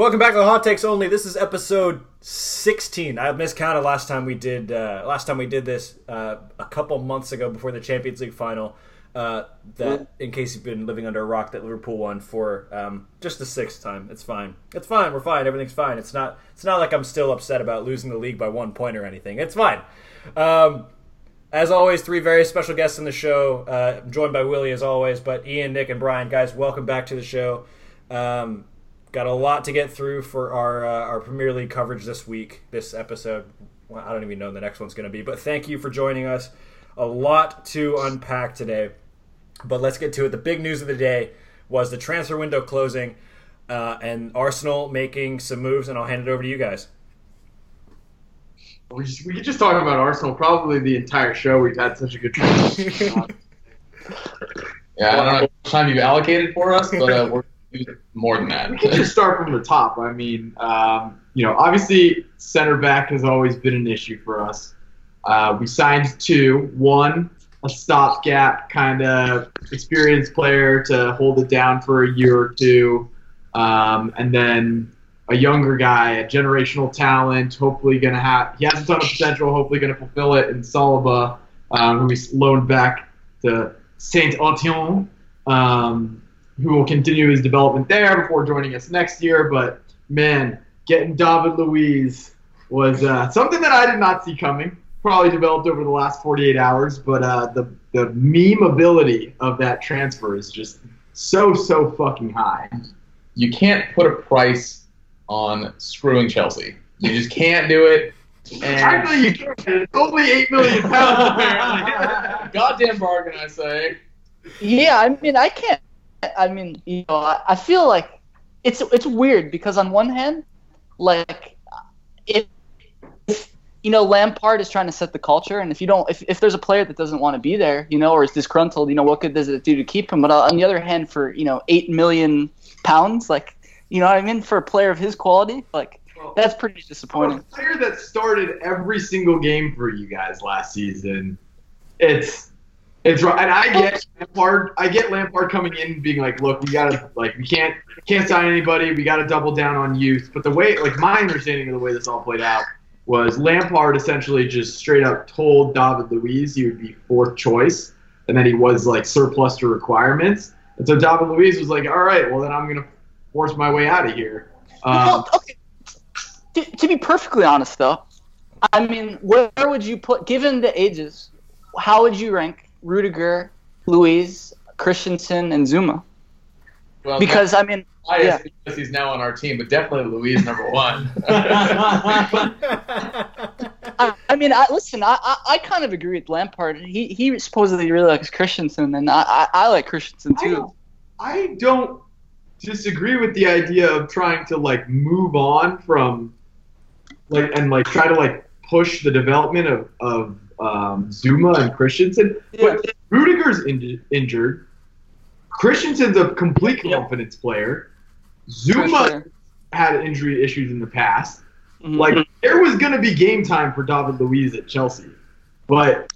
Welcome back to the Hot Takes Only. This is episode 16. I miscounted last time we did uh, last time we did this uh, a couple months ago before the Champions League final. Uh, that in case you've been living under a rock, that Liverpool won for um, just the sixth time. It's fine. It's fine. We're fine. Everything's fine. It's not. It's not like I'm still upset about losing the league by one point or anything. It's fine. Um, as always, three very special guests in the show. Uh, I'm joined by Willie as always, but Ian, Nick, and Brian, guys, welcome back to the show. Um, got a lot to get through for our uh, our Premier League coverage this week. This episode, well, I don't even know when the next one's going to be, but thank you for joining us. A lot to unpack today, but let's get to it. The big news of the day was the transfer window closing uh, and Arsenal making some moves, and I'll hand it over to you guys. We, just, we could just talk about Arsenal probably the entire show. We've had such a good time. yeah, I don't know how much time you've allocated for us, but uh, we're more than that. we can just start from the top. I mean, um, you know, obviously center back has always been an issue for us. Uh, we signed two. One, a stopgap kind of experienced player to hold it down for a year or two, um, and then a younger guy, a generational talent. Hopefully, going to have he has a ton of potential. Hopefully, going to fulfill it in Saliba, um, who we loaned back to Saint Etienne. Um, who will continue his development there before joining us next year. But man, getting David Luiz was uh, something that I did not see coming. Probably developed over the last 48 hours, but uh, the the meme ability of that transfer is just so so fucking high. You can't put a price on screwing Chelsea. You just can't do it. And Actually, you can. It's only eight million pounds apparently. Goddamn bargain, I say. Yeah, I mean, I can't I mean, you know, I, I feel like it's it's weird because on one hand, like if, if you know Lampard is trying to set the culture, and if you don't, if, if there's a player that doesn't want to be there, you know, or is disgruntled, you know, what good does it do to keep him? But on the other hand, for you know eight million pounds, like you know what I mean, for a player of his quality, like well, that's pretty disappointing. a player that started every single game for you guys last season, it's it's right, and I get Lampard. I get Lampard coming in and being like, "Look, we gotta like we can't can't sign anybody. We gotta double down on youth." But the way, like my understanding of the way this all played out was Lampard essentially just straight up told David Luiz he would be fourth choice, and then he was like surplus to requirements. And so David Luiz was like, "All right, well then I'm gonna force my way out of here." Um, well, okay. To, to be perfectly honest, though, I mean, where would you put, given the ages, how would you rank Rudiger, Luiz, Christensen, and Zouma. Well, because I mean, yeah. because he's now on our team, but definitely Luiz number one. I, I, mean, I, listen, I, I, I, kind of agree with Lampard. He he supposedly really likes Christensen, and I, I, I like Christensen too. I don't, I don't disagree with the idea of trying to like move on from like and like try to like push the development of of um, Zouma and Christensen. Yeah. But Rudiger's in- injured. Christensen's a complete confidence yep. player. Zouma sure. had injury issues in the past. Mm-hmm. Like there was going to be game time for David Luiz at Chelsea, but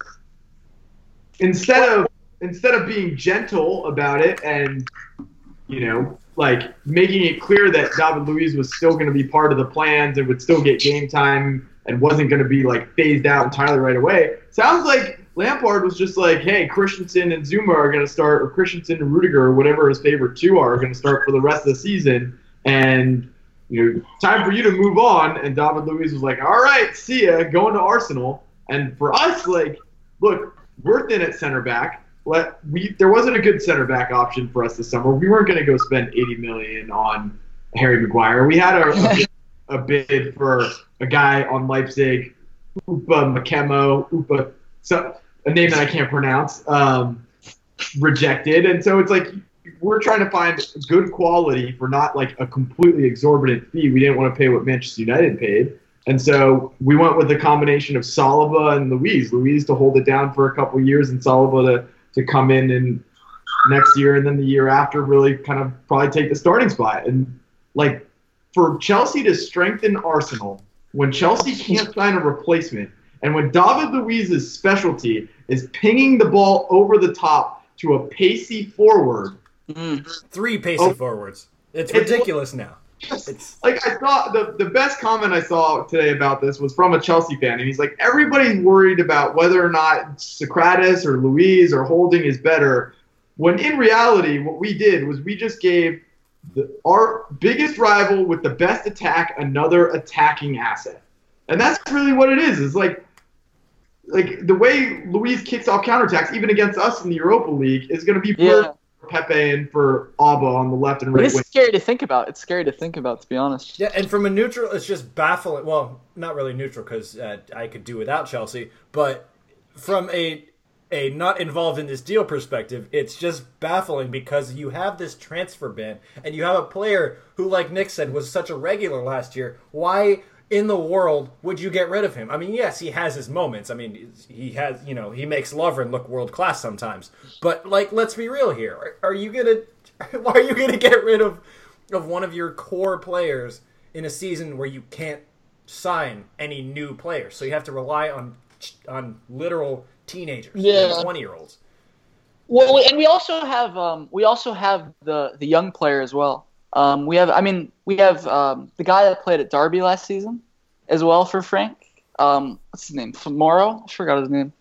instead of instead of being gentle about it and you know like making it clear that David Luiz was still going to be part of the plans and would still get game time and wasn't going to be like phased out entirely right away. Sounds like Lampard was just like, hey, Christensen and Zouma are going to start, or Christensen and Rudiger, or whatever his favorite two are, are going to start for the rest of the season. And, you know, time for you to move on. And David Luiz was like, all right, see ya, going to Arsenal. And for us, like, look, we're thin at center back. Let we there wasn't a good center back option for us this summer. We weren't going to go spend 80 million on Harry Maguire. We had a, a a bid for a guy on Leipzig, Upa Makemo, Upa, so a name that I can't pronounce, um, rejected. And so it's like we're trying to find good quality for not like a completely exorbitant fee. We didn't want to pay what Manchester United paid. And so we went with a combination of Saliba and Luiz. Luiz to hold it down for a couple years and Saliba to, to come in and next year and then the year after really kind of probably take the starting spot. And like for Chelsea to strengthen Arsenal when Chelsea can't find a replacement, and when David Luiz's specialty is pinging the ball over the top to a pacey forward. Mm. Three pacey oh, forwards. It's ridiculous now. It's like I saw the the best comment I saw today about this was from a Chelsea fan, and he's like, everybody's worried about whether or not Sokratis or Luiz or Holding is better, when in reality, what we did was we just gave the, our biggest rival with the best attack another attacking asset, and that's really what it is. It's like. Like the way Luiz kicks off counterattacks, even against us in the Europa League, is going to be Yeah. for Pepe and for Auba on the left and But right it's scary to think about. It's scary to think about, to be honest. Yeah, and from a neutral, it's just baffling. Well, not really neutral because uh, I could do without Chelsea, but from a a not involved in this deal perspective, it's just baffling because you have this transfer ban and you have a player who, like Nick said, was such a regular last year. Why in the world would you get rid of him? I mean, yes, he has his moments. I mean, he has, you know, he makes Lovren look world class sometimes. But like, let's be real here. Are, are you gonna? Why are you gonna get rid of of one of your core players in a season where you can't sign any new players? So you have to rely on on literal teenagers, Yeah. twenty year olds. Well, and we also have um, we also have the the young player as well. Um, we have, I mean, we have um, the guy that played at Derby last season, as well for Frank. Um, what's his name? Tomorrow, I forgot his name.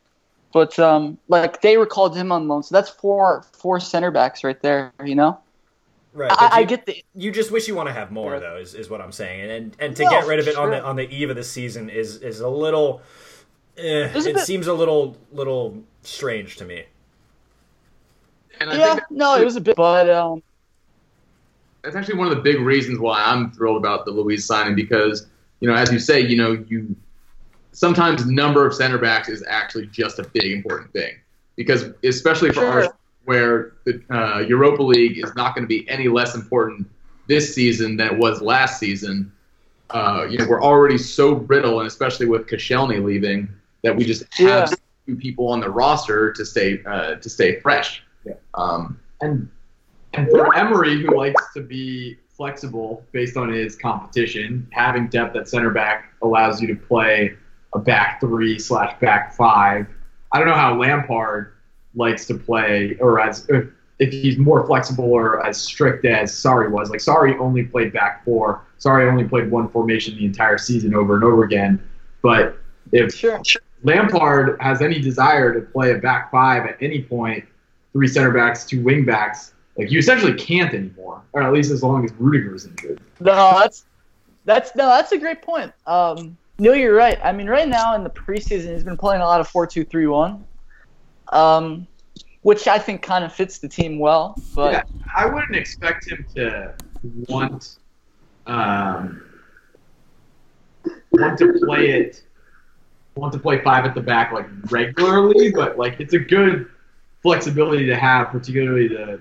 But um, like they recalled him on loan, so that's four four center backs right there. You know, Right. I, I get the You just wish you want to have more, Yeah. though, is, is what I'm saying, and and, and to No, get rid of it on the on the eve of the season is is a little. Eh, it bit- seems a little little strange to me. And I yeah. think No, it was a bit, but um, that's actually one of the big reasons why I'm thrilled about the Luiz signing because, you know, as you say, you know, you sometimes number of center backs is actually just a big important thing because especially for Sure. Arsenal, where the uh, Europa League is not going to be any less important this season than it was last season. Uh, you know, we're already so brittle, and especially with Koscielny leaving, that we just have Yeah. so few people on the roster to stay uh, to stay fresh. Yeah. Um, And and for Emery, who likes to be flexible based on his competition, having depth at center back allows you to play a back three slash back five. I don't know how Lampard likes to play, or as if, if he's more flexible or as strict as Sarri was. Like Sarri only played back four. Sarri only played one formation the entire season over and over again. But if sure. Lampard has any desire to play a back five at any point, three center backs, two wing backs, like you essentially can't anymore, or at least as long as Rudiger is injured. No, that's that's no, that's a great point. Um, no, you're right. I mean, right now in the preseason, he's been playing a lot of four-two-three-one, um, which I think kind of fits the team well. But Yeah, I wouldn't expect him to want um, want to play it want to play five at the back like regularly, but like it's a good flexibility to have, particularly to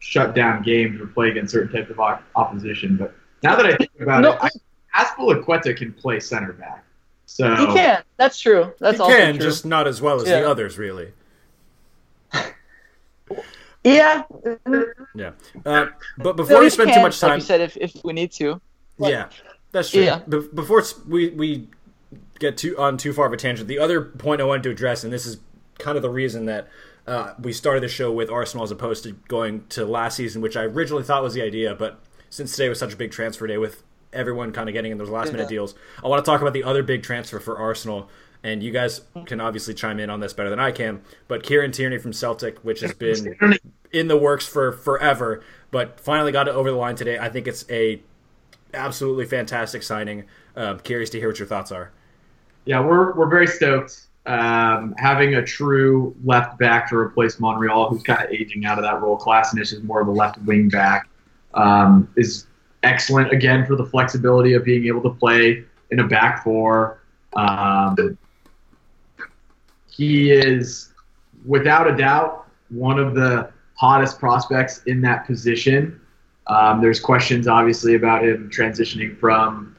shut down games or play against certain types of op- opposition. But now that I think about no, it, I, Azpilicueta can play center back. So he can. That's true. That's he also can, true. just not as well as the others, really. yeah. Yeah. Uh, but before he we spend too can, much like time, you said, if if we need to. Yeah, that's true. Yeah. Be- before we we get too on too far of a tangent, the other point I wanted to address, and this is kind of the reason that uh, we started the show with Arsenal as opposed to going to last season, which I originally thought was the idea, but since today was such a big transfer day with everyone kind of getting in those last minute deals, I want to talk about the other big transfer for Arsenal. And you guys can obviously chime in on this better than I can. But Kieran Tierney from Celtic, which has been in the works for forever, but finally got it over the line today. I think it's a absolutely fantastic signing. Um, curious to hear what your thoughts are. Yeah, we're we're very stoked. Um, having a true left back to replace Monreal, who's kind of aging out of that role. Kolasinac is more of a left wing back. Um, is excellent again for the flexibility of being able to play in a back four. Um, he is, without a doubt, one of the hottest prospects in that position. Um, there's questions, obviously, about him transitioning from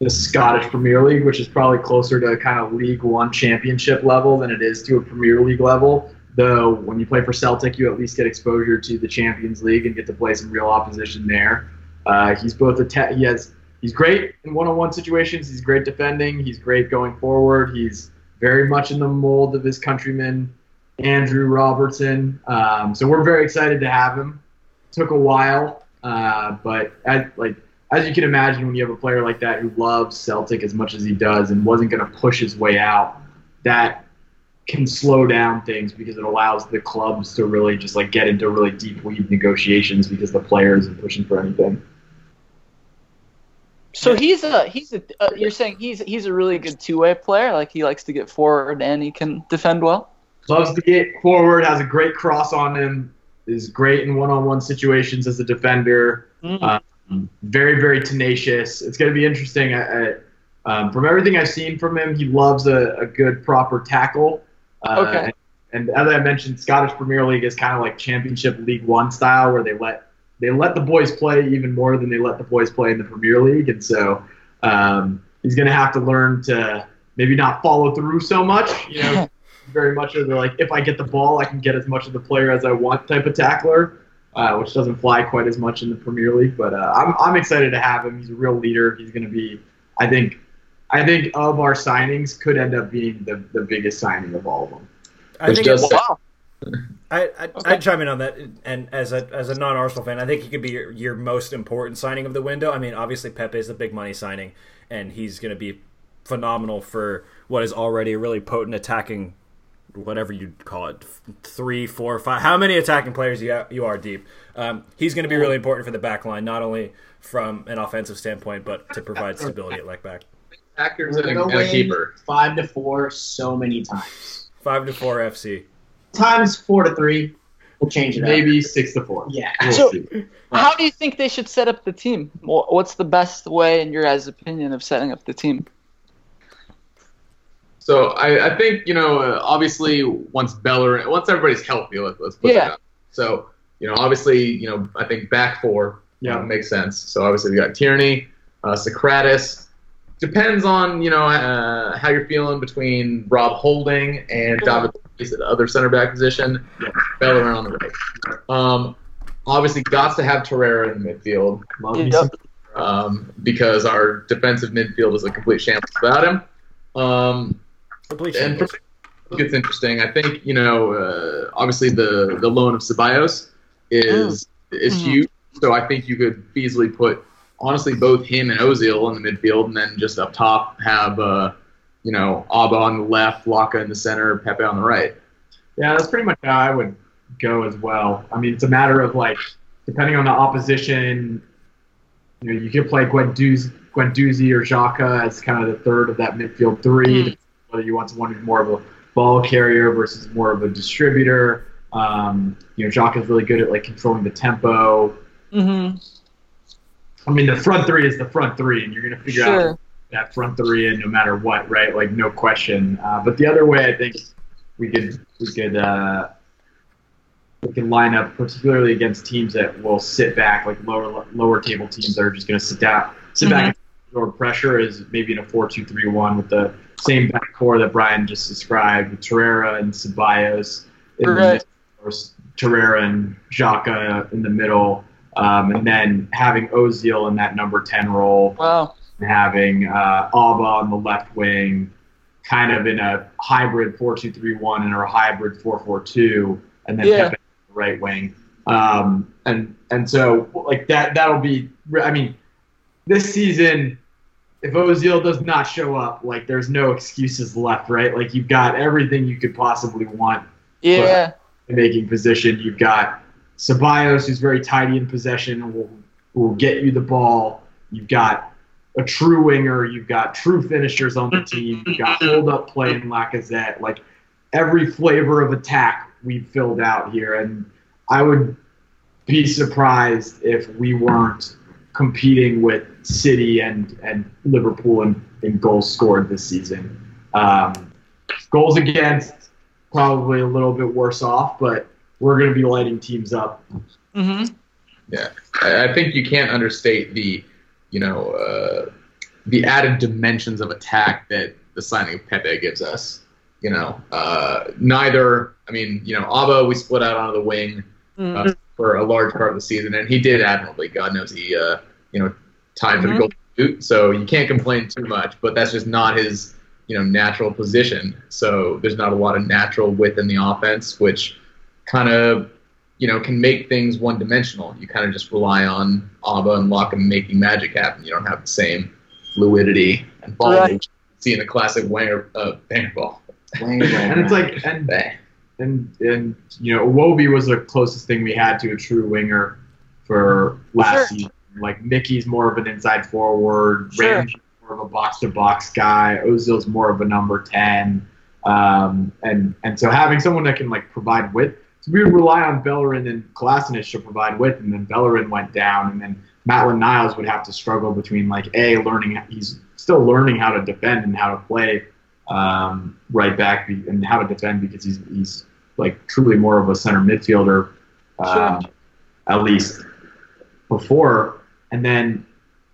the Scottish Premier League, which is probably closer to kind of League One championship level than it is to a Premier League level. Though when you play for Celtic, you at least get exposure to the Champions League and get to play some real opposition there. Uh, he's both a te- he has he's great in one-on-one situations. He's great defending. He's great going forward. He's very much in the mold of his countryman Andrew Robertson. Um, so we're very excited to have him. Took a while, uh, but like as you can imagine, when you have a player like that who loves Celtic as much as he does and wasn't going to push his way out, that can slow down things because it allows the clubs to really just like get into really deep weed negotiations because the player isn't pushing for anything. So he's a he's a uh, you're saying he's he's a really good two way player. Like he likes to get forward and he can defend well. Loves to get forward, has a great cross on him, is great in one on one situations as a defender. Mm. Um, very very tenacious. It's going to be interesting. I, I, um, from everything I've seen from him, he loves a, a good proper tackle. Uh, Okay. And, and as I mentioned, Scottish Premier League is kind of like Championship League One style, where they let they let the boys play even more than they let the boys play in the Premier League, and so um, he's going to have to learn to maybe not follow through so much. You know, very much of the like, if I get the ball, I can get as much of the player as I want type of tackler, uh, which doesn't fly quite as much in the Premier League. But uh, I'm I'm excited to have him. He's a real leader. He's going to be, I think, I think of our signings could end up being the, the biggest signing of all of them. I Which think does it's, Wow. I, I, Okay. I'd chime in on that. And as a as a non Arsenal fan, I think he could be your, your most important signing of the window. I mean, obviously Pepe is the big money signing, and he's going to be phenomenal for what is already a really potent attacking, whatever you call it, three, four, five. How many attacking players you ha- you are deep? Um, he's going to be really important for the back line, not only from an offensive standpoint, but to provide stability at left back. Attackers We're and a, gonna win keeper. five to four so many times. Five to four FC. Times four to three, we'll change it up. Maybe six to four. Yeah. We'll So- see. How do you think they should set up the team? What's the best way, in your guys' opinion, of setting up the team? So I, I think you know uh, obviously once Bellerin once everybody's healthy let, let's put Yeah. it out. So you know obviously you know I think back four Yeah. yeah makes sense. So obviously we got Tierney, uh, Sokratis. Depends on you know uh, how you're feeling between Rob Holding and David Luiz at the other center back position. Yeah. Bellerin on the right. Um, obviously got to have Torreira in the midfield Yep. um, because our defensive midfield is a complete shambles without him. Um, Complete and for me, it's interesting. I think you know, uh, obviously the the loan of Ceballos is is Mhm. huge. So I think you could easily put honestly both him and Ozil in the midfield, and then just up top have uh, you know Auba on the left, Laca in the center, Pepe on the right. Yeah, that's pretty much how I would go as well. I mean, it's a matter of like, depending on the opposition, you know, you could play Guendouzi, Guendouzi or Xhaka as kind of the third of that midfield three. Mm. Whether you want someone who's more of a ball carrier versus more of a distributor. Um, you know, Xhaka's really good at like controlling the tempo. Mm-hmm. I mean, the front three is the front three, and you're going to figure out that front three in no matter what, right? Like no question. Uh, but the other way, I think we could we could uh, we can line up particularly against teams that will sit back, like lower lower table teams that are just going to sit down, sit back and absorb pressure. Is maybe in a four-two-three-one with the same back core that Brian just described with Torreira and Ceballos in the Right. middle, or Torreira and Xhaka in the middle. Um, and then having Ozil in that number 10 role, Wow. and having uh, Auba on the left wing, kind of in a hybrid 4-2-3-1 and a hybrid 4-4-2, and then Yeah. Pepe on the right wing. Um, and and so like that that'll be. I mean, this season, if Ozil does not show up, like there's no excuses left, right? Like you've got everything you could possibly want Yeah. in making position. You've got Ceballos, who's very tidy in possession, and will will get you the ball. You've got a true winger. You've got true finishers on the team. You've got hold up play in Lacazette. Like every flavor of attack we've filled out here, and I would be surprised if we weren't competing with City and and Liverpool in, in goals scored this season. Um, goals against probably a little bit worse off, but we're going to be lighting teams up. Mm-hmm. I, I think you can't understate the, you know, uh, the added dimensions of attack that the signing of Pepe gives us. You know, uh, neither. I mean, you know, Auba we split out onto the wing Mm-hmm. uh, for a large part of the season, and he did admirably. God knows he, uh, you know, tied for the Mhm. goal so you can't complain too much. But that's just not his, you know, natural position. So there's not a lot of natural width in the offense, which kind of you know, can make things one dimensional. You kind of just rely on Auba and Lockham making magic happen. You don't have the same fluidity and ball Right. you see in a classic Wenger uh, Wenger ball. and it's like and Bang. and and you know, Iwobi was the closest thing we had to a true winger for last Sure. season. Like Mickey's more of an inside forward, Sure. More of a box to box guy, Ozil's more of a number ten. Um, and and so having someone that can like provide width, so we would rely on Bellerin and Kolasinac to provide width, and then Bellerin went down, and then Maitland-Niles would have to struggle between like a learning he's still learning how to defend and how to play um, right back be- and how to defend because he's he's like truly more of a center midfielder, um, at least before. And then,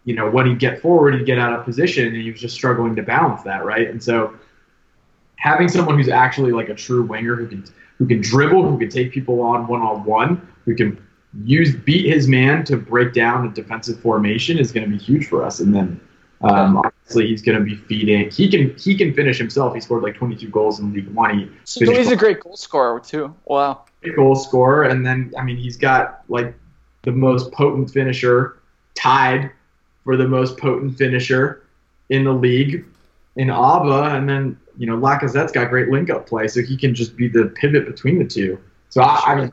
you know, when he'd get forward, he'd get out of position, and he was just struggling to balance that, right? And so, having someone who's actually like a true winger who can who can dribble, who can take people on one on one, who can use beat his man to break down a defensive formation is going to be huge for us. And then um, obviously he's going to be feeding. He can he can finish himself. He scored like 22 goals in League One. He So he's a great goal scorer too. Wow. goal scorer, and then I mean he's got like the most potent finisher, tied for the most potent finisher in the league in Auba, and then you know Lacazette's got great link up play, so he can just be the pivot between the two. So I, I mean,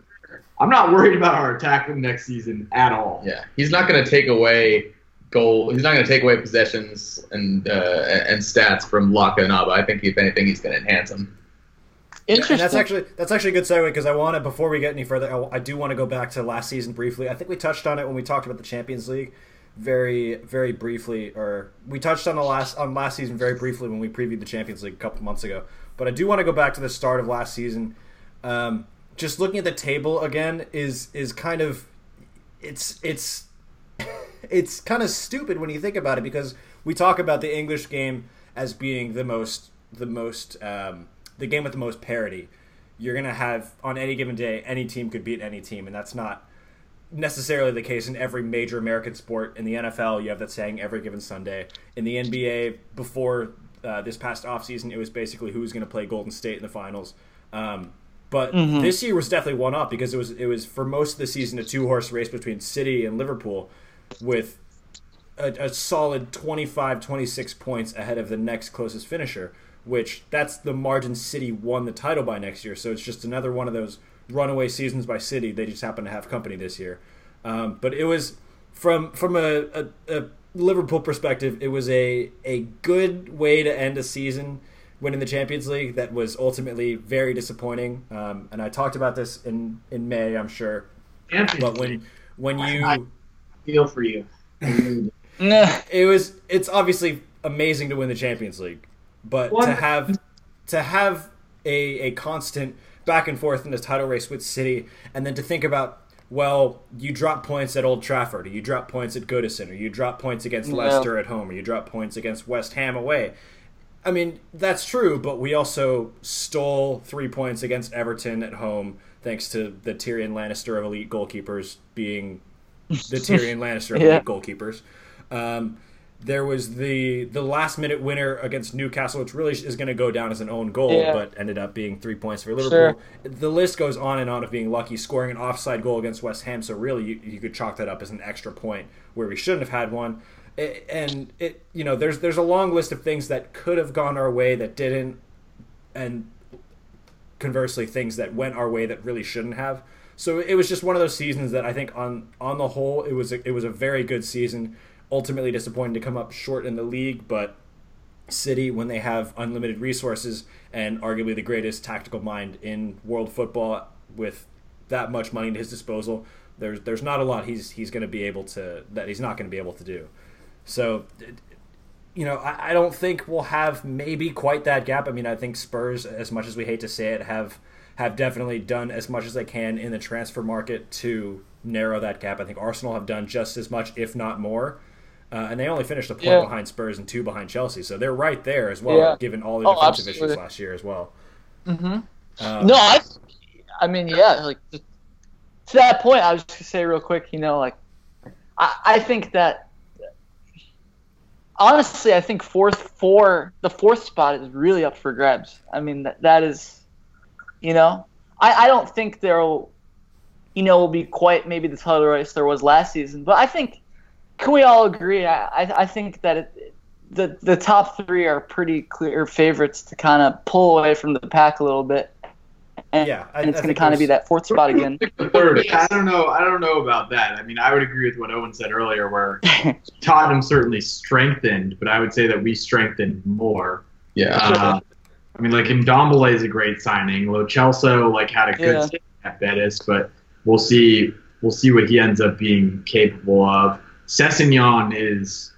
I'm not worried about our attack next season at all. Yeah, he's not going to take away goal. He's not going to take away possessions and uh, and stats from Laca and Auba. I think if anything, he's going to enhance them. Interesting. And that's actually that's actually a good segue because I want to before we get any further, I, I do want to go back to last season briefly. I think we touched on it when we talked about the Champions League, very very briefly, or we touched on the last on last season very briefly when we previewed the Champions League a couple months ago. But I do want to go back to the start of last season. Um, just looking at the table again is is kind of it's it's it's kind of stupid when you think about it because we talk about the English game as being the most the most um, the game with the most parity. You're gonna have on any given day, any team could beat any team, and that's not necessarily the case in every major American sport. In the NFL, you have that saying every given Sunday. In the NBA, before uh, this past offseason, it was basically who's going to play Golden State in the finals. Um, but this year was definitely one up because it was it was for most of the season a two horse race between City and Liverpool, with a, a solid 25, 26 points ahead of the next closest finisher. Which that's the margin City won the title by next year. So it's just another one of those runaway seasons by City. They just happen to have company this year. Um, but it was from from a, a, a Liverpool perspective, it was a a good way to end a season winning the Champions League that was ultimately very disappointing. Um, and I talked about this in in May, I'm sure. But when when you feel for you. I really do. Nah. it was it's obviously amazing to win the Champions League, but What? to have to have a a constant back and forth in the title race with City, and then to think about well, you drop points at Old Trafford, or you drop points at Goodison, or you drop points against Yeah. Leicester at home, or you drop points against West Ham away. I mean, that's true, but we also stole three points against Everton at home, thanks to the Tyrion Lannister of elite goalkeepers being the Tyrion Lannister of Yeah. elite goalkeepers. Um, there was the the last minute winner against Newcastle, which really is going to go down as an own goal, Yeah. but ended up being three points for Liverpool. Sure. The list goes on and on of being lucky, scoring an offside goal against West Ham. So really, you, you could chalk that up as an extra point where we shouldn't have had one. I- And it, you know, there's there's a long list of things that could have gone our way that didn't, and conversely, things that went our way that really shouldn't have. So it was just one of those seasons that I think on on the whole it was a, it was a very good season. Ultimately disappointing to come up short in the league, but City when they have unlimited resources and arguably the greatest tactical mind in world football with that much money at his disposal, there's there's not a lot he's he's going to be able to that he's not going to be able to do. So you know, I, I don't think we'll have maybe quite that gap. I mean, I think Spurs, as much as we hate to say it, have have definitely done as much as they can in the transfer market to narrow that gap. I think Arsenal have done just as much, if not more. Uh, and they only finished a point Yeah. behind Spurs and two behind Chelsea, so they're right there as well, Yeah. given all the Oh, defensive absolutely. issues last year as well. hmm Um, No, I, I mean, yeah, like to to that point, I was just gonna say real quick, you know, like I, I think that honestly, I think fourth four, the fourth spot is really up for grabs. I mean, that that is, you know, I I don't think there'll, you know, will be quite maybe the title race there was last season. But I think, can we all agree? I, I, I think that it, the the top three are pretty clear favorites to kind of pull away from the pack a little bit. And, Yeah, I- and it's going to kind of be that fourth spot again. Third. I don't know. I don't know about that. I mean, I would agree with what Owen said earlier, where Tottenham certainly strengthened, but I would say that we strengthened more. Yeah. Uh, I mean, like Ndombele is a great signing. Lo Celso like had a good Yeah. at Betis, but we'll see. We'll see what he ends up being capable of. Sessegnon is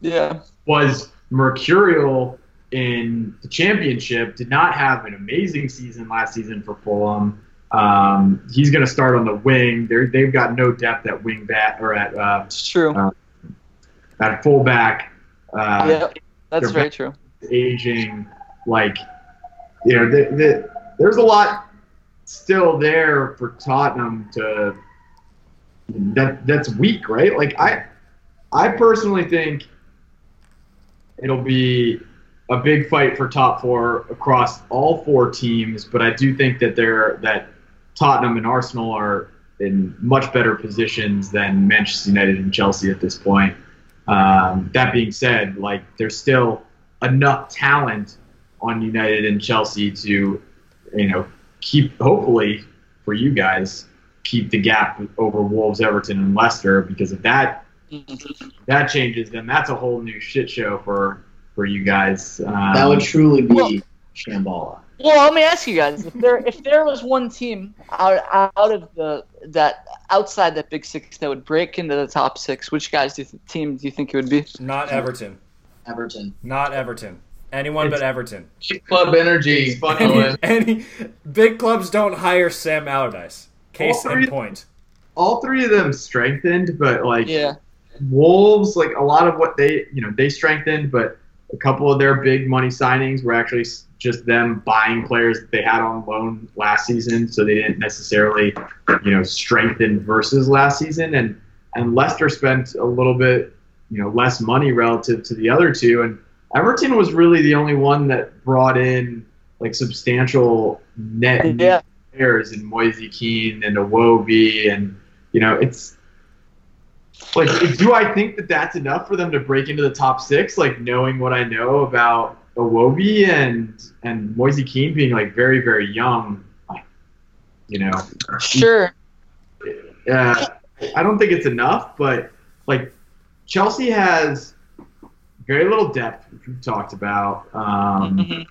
yeah. was mercurial in the championship. Did not have an amazing season last season for Fulham. Um, he's going to start on the wing. They're, they've got no depth at wing back or at uh, It's true. Uh, at fullback. Uh, yeah, that's very true. aging, like you know, the, the, there's a lot still there for Tottenham to that that's weak, right? Like I, I personally think it'll be a big fight for top four across all four teams, but I do think that they're that Tottenham and Arsenal are in much better positions than Manchester United and Chelsea at this point. Um, that being said, like there's still enough talent on United and Chelsea to, you know, keep hopefully for you guys keep the gap over Wolves, Everton, and Leicester because if that that changes, then that's a whole new shit show for for you guys. Um, That would truly be Well- Shambhala. Well, let me ask you guys: if there if there was one team out out of the that outside that Big Six that would break into the top six, which guys do th- team do you think it would be? Not Everton. Everton. Not Everton. Anyone but Everton. Club energy. It's funny. Owen. Any big clubs don't hire Sam Allardyce. Case three- in point. all three of them strengthened, but like Yeah, Wolves, like a lot of what they, you know, they strengthened, but a couple of their big money signings were actually just them buying players that they had on loan last season, so they didn't necessarily, you know, strengthen versus last season. And and Leicester spent a little bit, you know, less money relative to the other two, and Everton was really the only one that brought in like substantial net new yeah, players in Moise Kean and Iwobi, and you know, it's like, do I think that that's enough for them to break into the top six? Like knowing what I know about Iwobi and and Moise Kean being like very very young, like, you know, sure. uh, I don't think it's enough. But like Chelsea has very little depth, which we've talked about. Um, Mhm.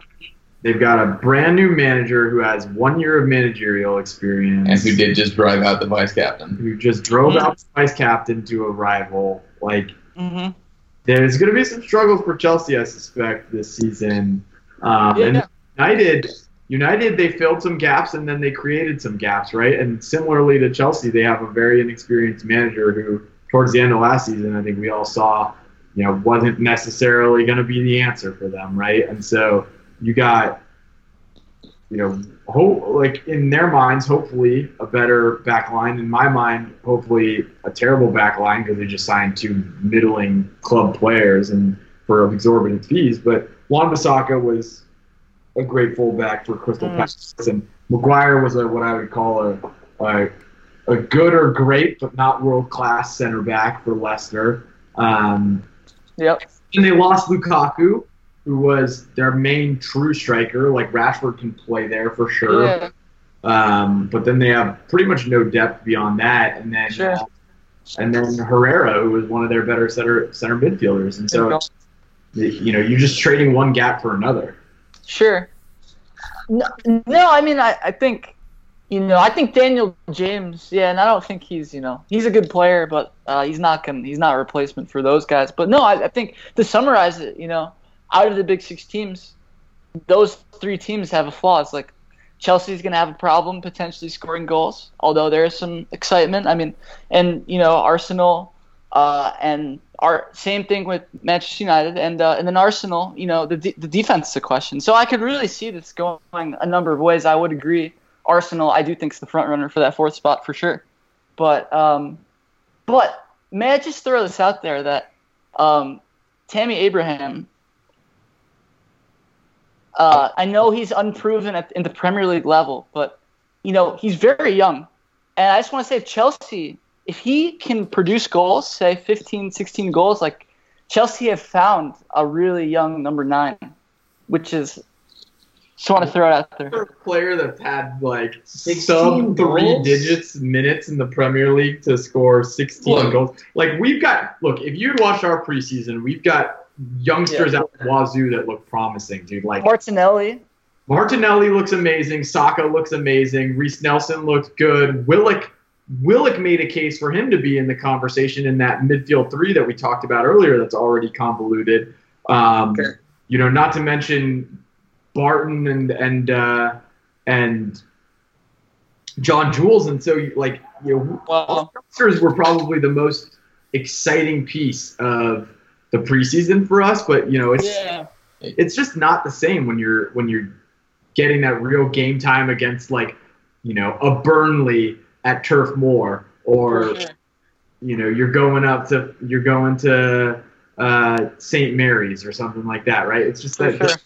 They've got a brand new manager who has one year of managerial experience and who did just drive out the vice captain. who just drove Mhm. out the vice captain to a rival. Like Mhm. there's going to be some struggles for Chelsea, I suspect, this season. Um, Yeah. And United, United, they filled some gaps and then they created some gaps, right? And similarly to Chelsea, they have a very inexperienced manager who, towards the end of last season, I think we all saw, you know, wasn't necessarily going to be the answer for them, right? And so you got, you know, hope like in their minds, hopefully a better back line. In my mind, hopefully a terrible back line because they just signed two middling club players and for exorbitant fees. But Wan-Bissaka was a great fullback for Crystal Mm. Palace, and Maguire was a what I would call a, a a good or great but not world class center back for Leicester. Um, Yep. and they lost Lukaku, who was their main true striker. Like Rashford can play there for sure. Yeah. Um, but then they have pretty much no depth beyond that. And then Sure. uh, and then Herrera, who was one of their better center center midfielders. And so you know, you're just trading one gap for another. Sure. No, no I mean, I, I think, you know, I think Daniel James, yeah, and I don't think he's, you know, he's a good player, but uh, he's not gonna, he's not a replacement for those guys. But no, I, I think to summarize it, you know, out of the big six teams, those three teams have a flaw. It's like Chelsea's going to have a problem potentially scoring goals, although there is some excitement. I mean, and, you know, Arsenal uh, and our same thing with Manchester United and uh, and then Arsenal. You know, the de- the defense is a question. So I could really see this going a number of ways. I would agree. Arsenal, I do think is the front runner for that fourth spot for sure. But um, but may I just throw this out there that um, Tammy Abraham. Uh, I know he's unproven at, in the Premier League level, but you know he's very young, and I just want to say, if Chelsea, if he can produce goals, say 15, 16 goals, like Chelsea have found a really young number nine, which is just want to throw it out there. a player that's had like 16 sub three goals? digits minutes in the Premier League to score 16 Look. goals. Like we've got look, if you'd watched our preseason, we've got youngsters out of Wazoo that look promising, dude. Like Martinelli, Martinelli looks amazing, Saka looks amazing, Reiss Nelson looks good. Willock Willock made a case for him to be in the conversation in that midfield three that we talked about earlier. That's already convoluted. Um, Okay. You know, not to mention Barton and and uh, and John Jules, and so like you know, wow, youngsters were probably the most exciting piece of the preseason for us. But you know, it's yeah, it's just not the same when you're when you're getting that real game time against like you know a Burnley at Turf Moor or sure. you know you're going up to you're going to uh, St Mary's or something like that, right? It's just that sure.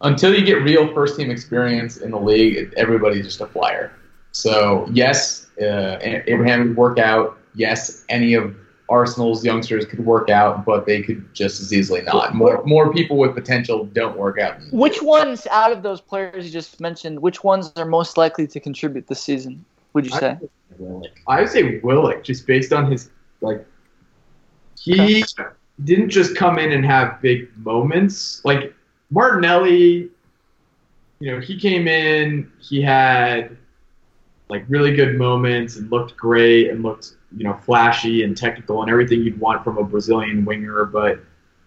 until you get real first team experience in the league, everybody's just a flyer. So yes, uh, Abraham would work out. Yes, any of Arsenal's youngsters could work out, but they could just as easily not. More more people with potential don't work out. Which ones out of those players you just mentioned? Which ones are most likely to contribute this season? Would you say? I would say Willock, just based on his like, he didn't just come in and have big moments. Like Martinelli, you know, he came in, he had like really good moments and looked great and looked, you know, flashy and technical and everything you'd want from a Brazilian winger. But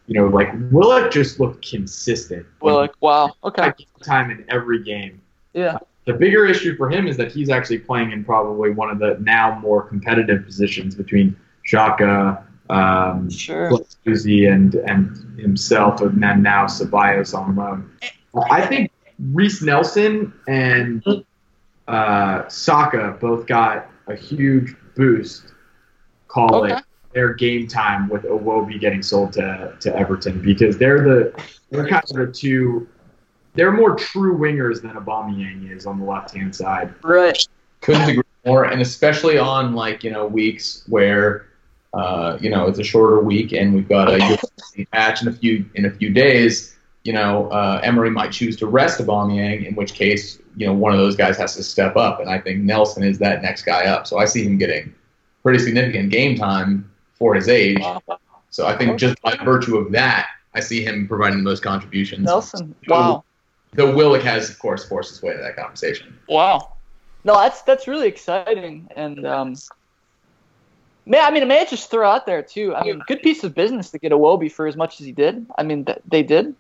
you know, like Willock just looked consistent. Well, like wow, okay, time in every game. yeah, The bigger issue for him is that he's actually playing in probably one of the now more competitive positions between Xhaka, um, sure. Suzy, and and himself, and then now Ceballos on loan. I think Reiss Nelson and uh, Saka both got a huge boost. Call Okay. it their game time with Iwobi getting sold to, to Everton because they're the they're kind of the two. They're more true wingers than Aubameyang is on the left hand side. Right. Couldn't agree more, and especially on like you know weeks where uh, you know it's a shorter week and we've got a European match in a few in a few days. You know, uh, Emery might choose to rest Aubameyang, in which case you know one of those guys has to step up, and I think Nelson is that next guy up. So I see him getting pretty significant game time for his age. So I think just by virtue of that, I see him providing the most contributions. Nelson. Wow. Though Willock has, of course, forced his way to that conversation. Wow. No, that's that's really exciting, and um, may I mean, may I just throw out there too? I mean, good piece of business to get a Wobie for as much as he did. I mean, th- they did.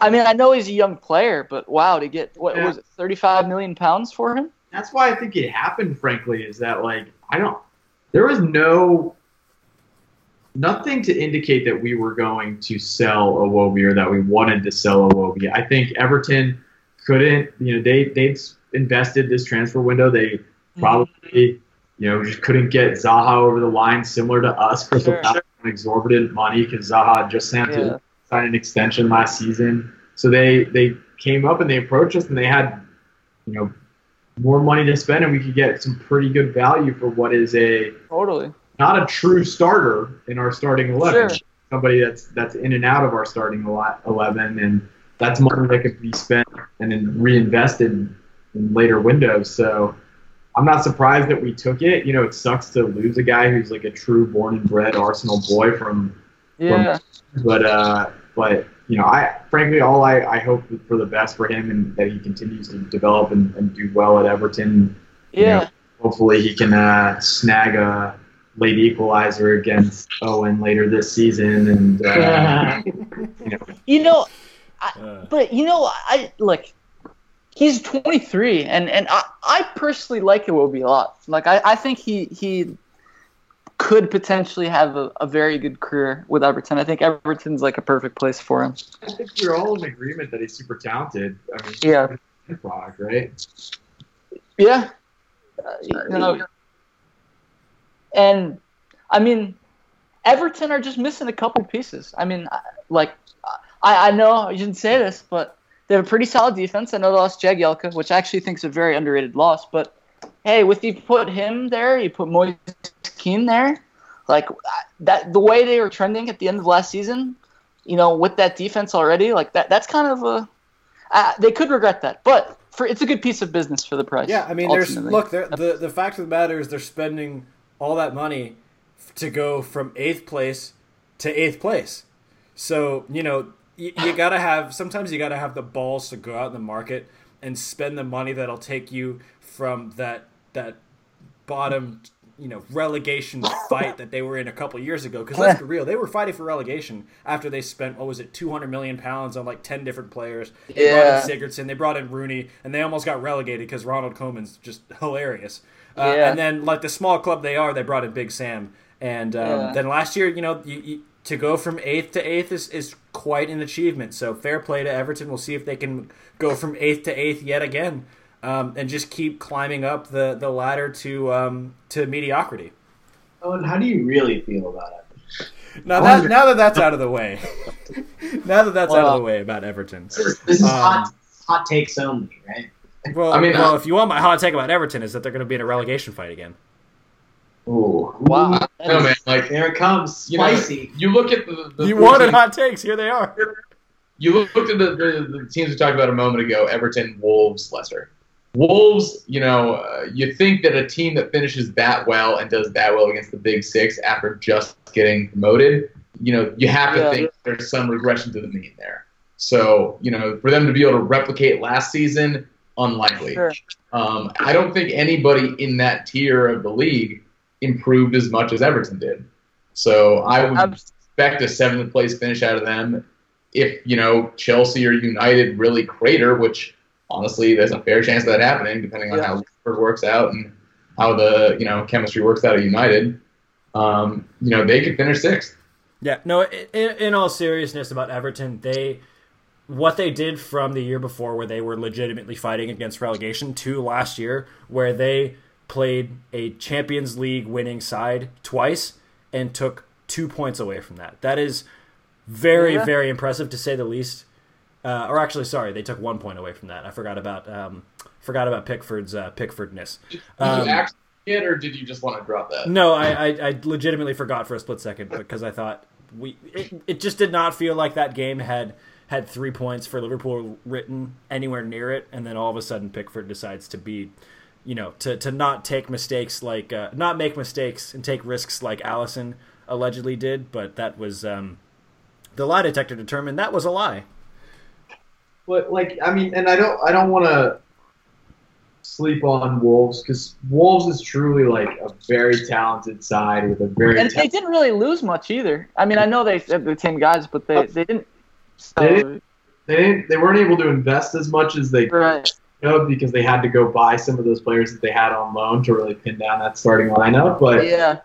I mean, I know he's a young player, but wow, to get what Yeah. was it, thirty-five million pounds for him? That's why I think it happened. Frankly, is that like I don't. There was no nothing to indicate that we were going to sell Iwobi or that we wanted to sell Iwobi. I think Everton couldn't. You know, they they invested this transfer window. They mm-hmm. probably you know just couldn't get Zaha over the line, similar to us, for Sure. exorbitant money because Zaha just signed Yeah. To sign an extension last season. So they they came up and they approached us and they had you know more money to spend and we could get some pretty good value for what is a Totally. not a true starter in our starting 11 Sure. somebody that's that's in and out of our starting 11 and that's money that could be spent and then reinvested in later windows so i'm not surprised that we took it you know it sucks to lose a guy who's like a true born and bred arsenal boy from Yeah. but uh, but you know, I frankly all I, I hope for the best for him and that he continues to develop and, and do well at Everton. Yeah. Hopefully, he can uh, snag a late equalizer against Owen later this season. And uh, You know, Uh, But you know, I like he's 23, and and I, I personally like Iwobi a lot. Like I, I think he he could potentially have a, a very good career with Everton. I think Everton's like a perfect place for him. I think we're all in agreement that he's super talented. I mean, Yeah. he's right? Yeah, uh, you know, and I mean, Everton are just missing a couple pieces. I mean, like I, I know I didn't say this, but they have a pretty solid defense. I know they lost Jagielka, which I actually think is a very underrated loss. But hey, with you put him there, you put Moise Kean there, like that. The way they were trending at the end of last season, you know, with that defense already, like that. That's kind of a. Uh, they could regret that, but for it's a good piece of business for the price. Yeah, I mean, there's look. they're- The the fact of the matter is they're spending all that money to go from eighth place to eighth place. So you know you, you gotta have sometimes you gotta have the balls to go out in the market and spend the money that'll take you from that that bottom you know relegation fight that they were in a couple years ago. Because let's be real, they were fighting for relegation after they spent what was it, two hundred million pounds on like ten different players. They Yeah. brought in Sigurdsson, they brought in Rooney, and they almost got relegated because Ronald Koeman's just hilarious. Uh, Yeah. And then, like the small club they are, they brought in Big Sam. And um, Yeah. then last year, you know, you, you, to go from eighth to eighth is, is quite an achievement. So fair play to Everton. We'll see if they can go from eighth to eighth yet again, um, and just keep climbing up the, the ladder to um, to mediocrity. Owen, how do you really feel about it? Now that now that that's out of the way, now that that's out of the way about Everton. This is, this is Um, hot, hot takes only, right? Well, I mean, well, I- if you want my hot take about Everton, is that they're going to be in a relegation fight again. Ooh, Wow. I don't man. Like There it comes, you know, spicy. you look at the, the You four wanted teams- hot takes. Here they are. You looked at the, the, the teams we talked about a moment ago: Everton, Wolves, Leicester. Wolves, you know, uh, you think that a team that finishes that well and does that well against the Big Six after just getting promoted, you know, you have to Yeah. think there's some regression to the mean there. So, you know, for them to be able to replicate last season, unlikely. Sure. Um, I don't think anybody in that tier of the league improved as much as Everton did. So I would expect a seventh place finish out of them. If you know Chelsea or United really crater, which honestly there's a fair chance of that happening, depending on Yeah. how Liverpool works out and how the you know chemistry works out at United. Um, you know they could finish sixth. Yeah, no. In, in all seriousness about Everton, they what they did from the year before, where they were legitimately fighting against relegation, to last year, where they played a Champions League winning side twice and took two points away from that. That is very, Yeah. very impressive to say the least. Uh, or actually, sorry, they took one point away from that. I forgot about um, forgot about Pickford's uh, Pickfordness. Did Um, you actually get, or did you just want to drop that? No, I, I, I legitimately forgot for a split second because I thought we it, it just did not feel like that game had had three points for Liverpool written anywhere near it, and then all of a sudden Pickford decides to be, you know, to, to not take mistakes like uh, not make mistakes and take risks like Alisson allegedly did, but that was um, the lie detector determined that was a lie. But like, I mean, and I don't, I don't want to sleep on Wolves because Wolves is truly like a very talented side with a very. and they didn't really lose much either. I mean, I know they have the same guys, but they, they didn't. So, They didn't- they didn't, they weren't able to invest as much as they right. could because they had to go buy some of those players that they had on loan to really pin down that starting lineup. But Yeah.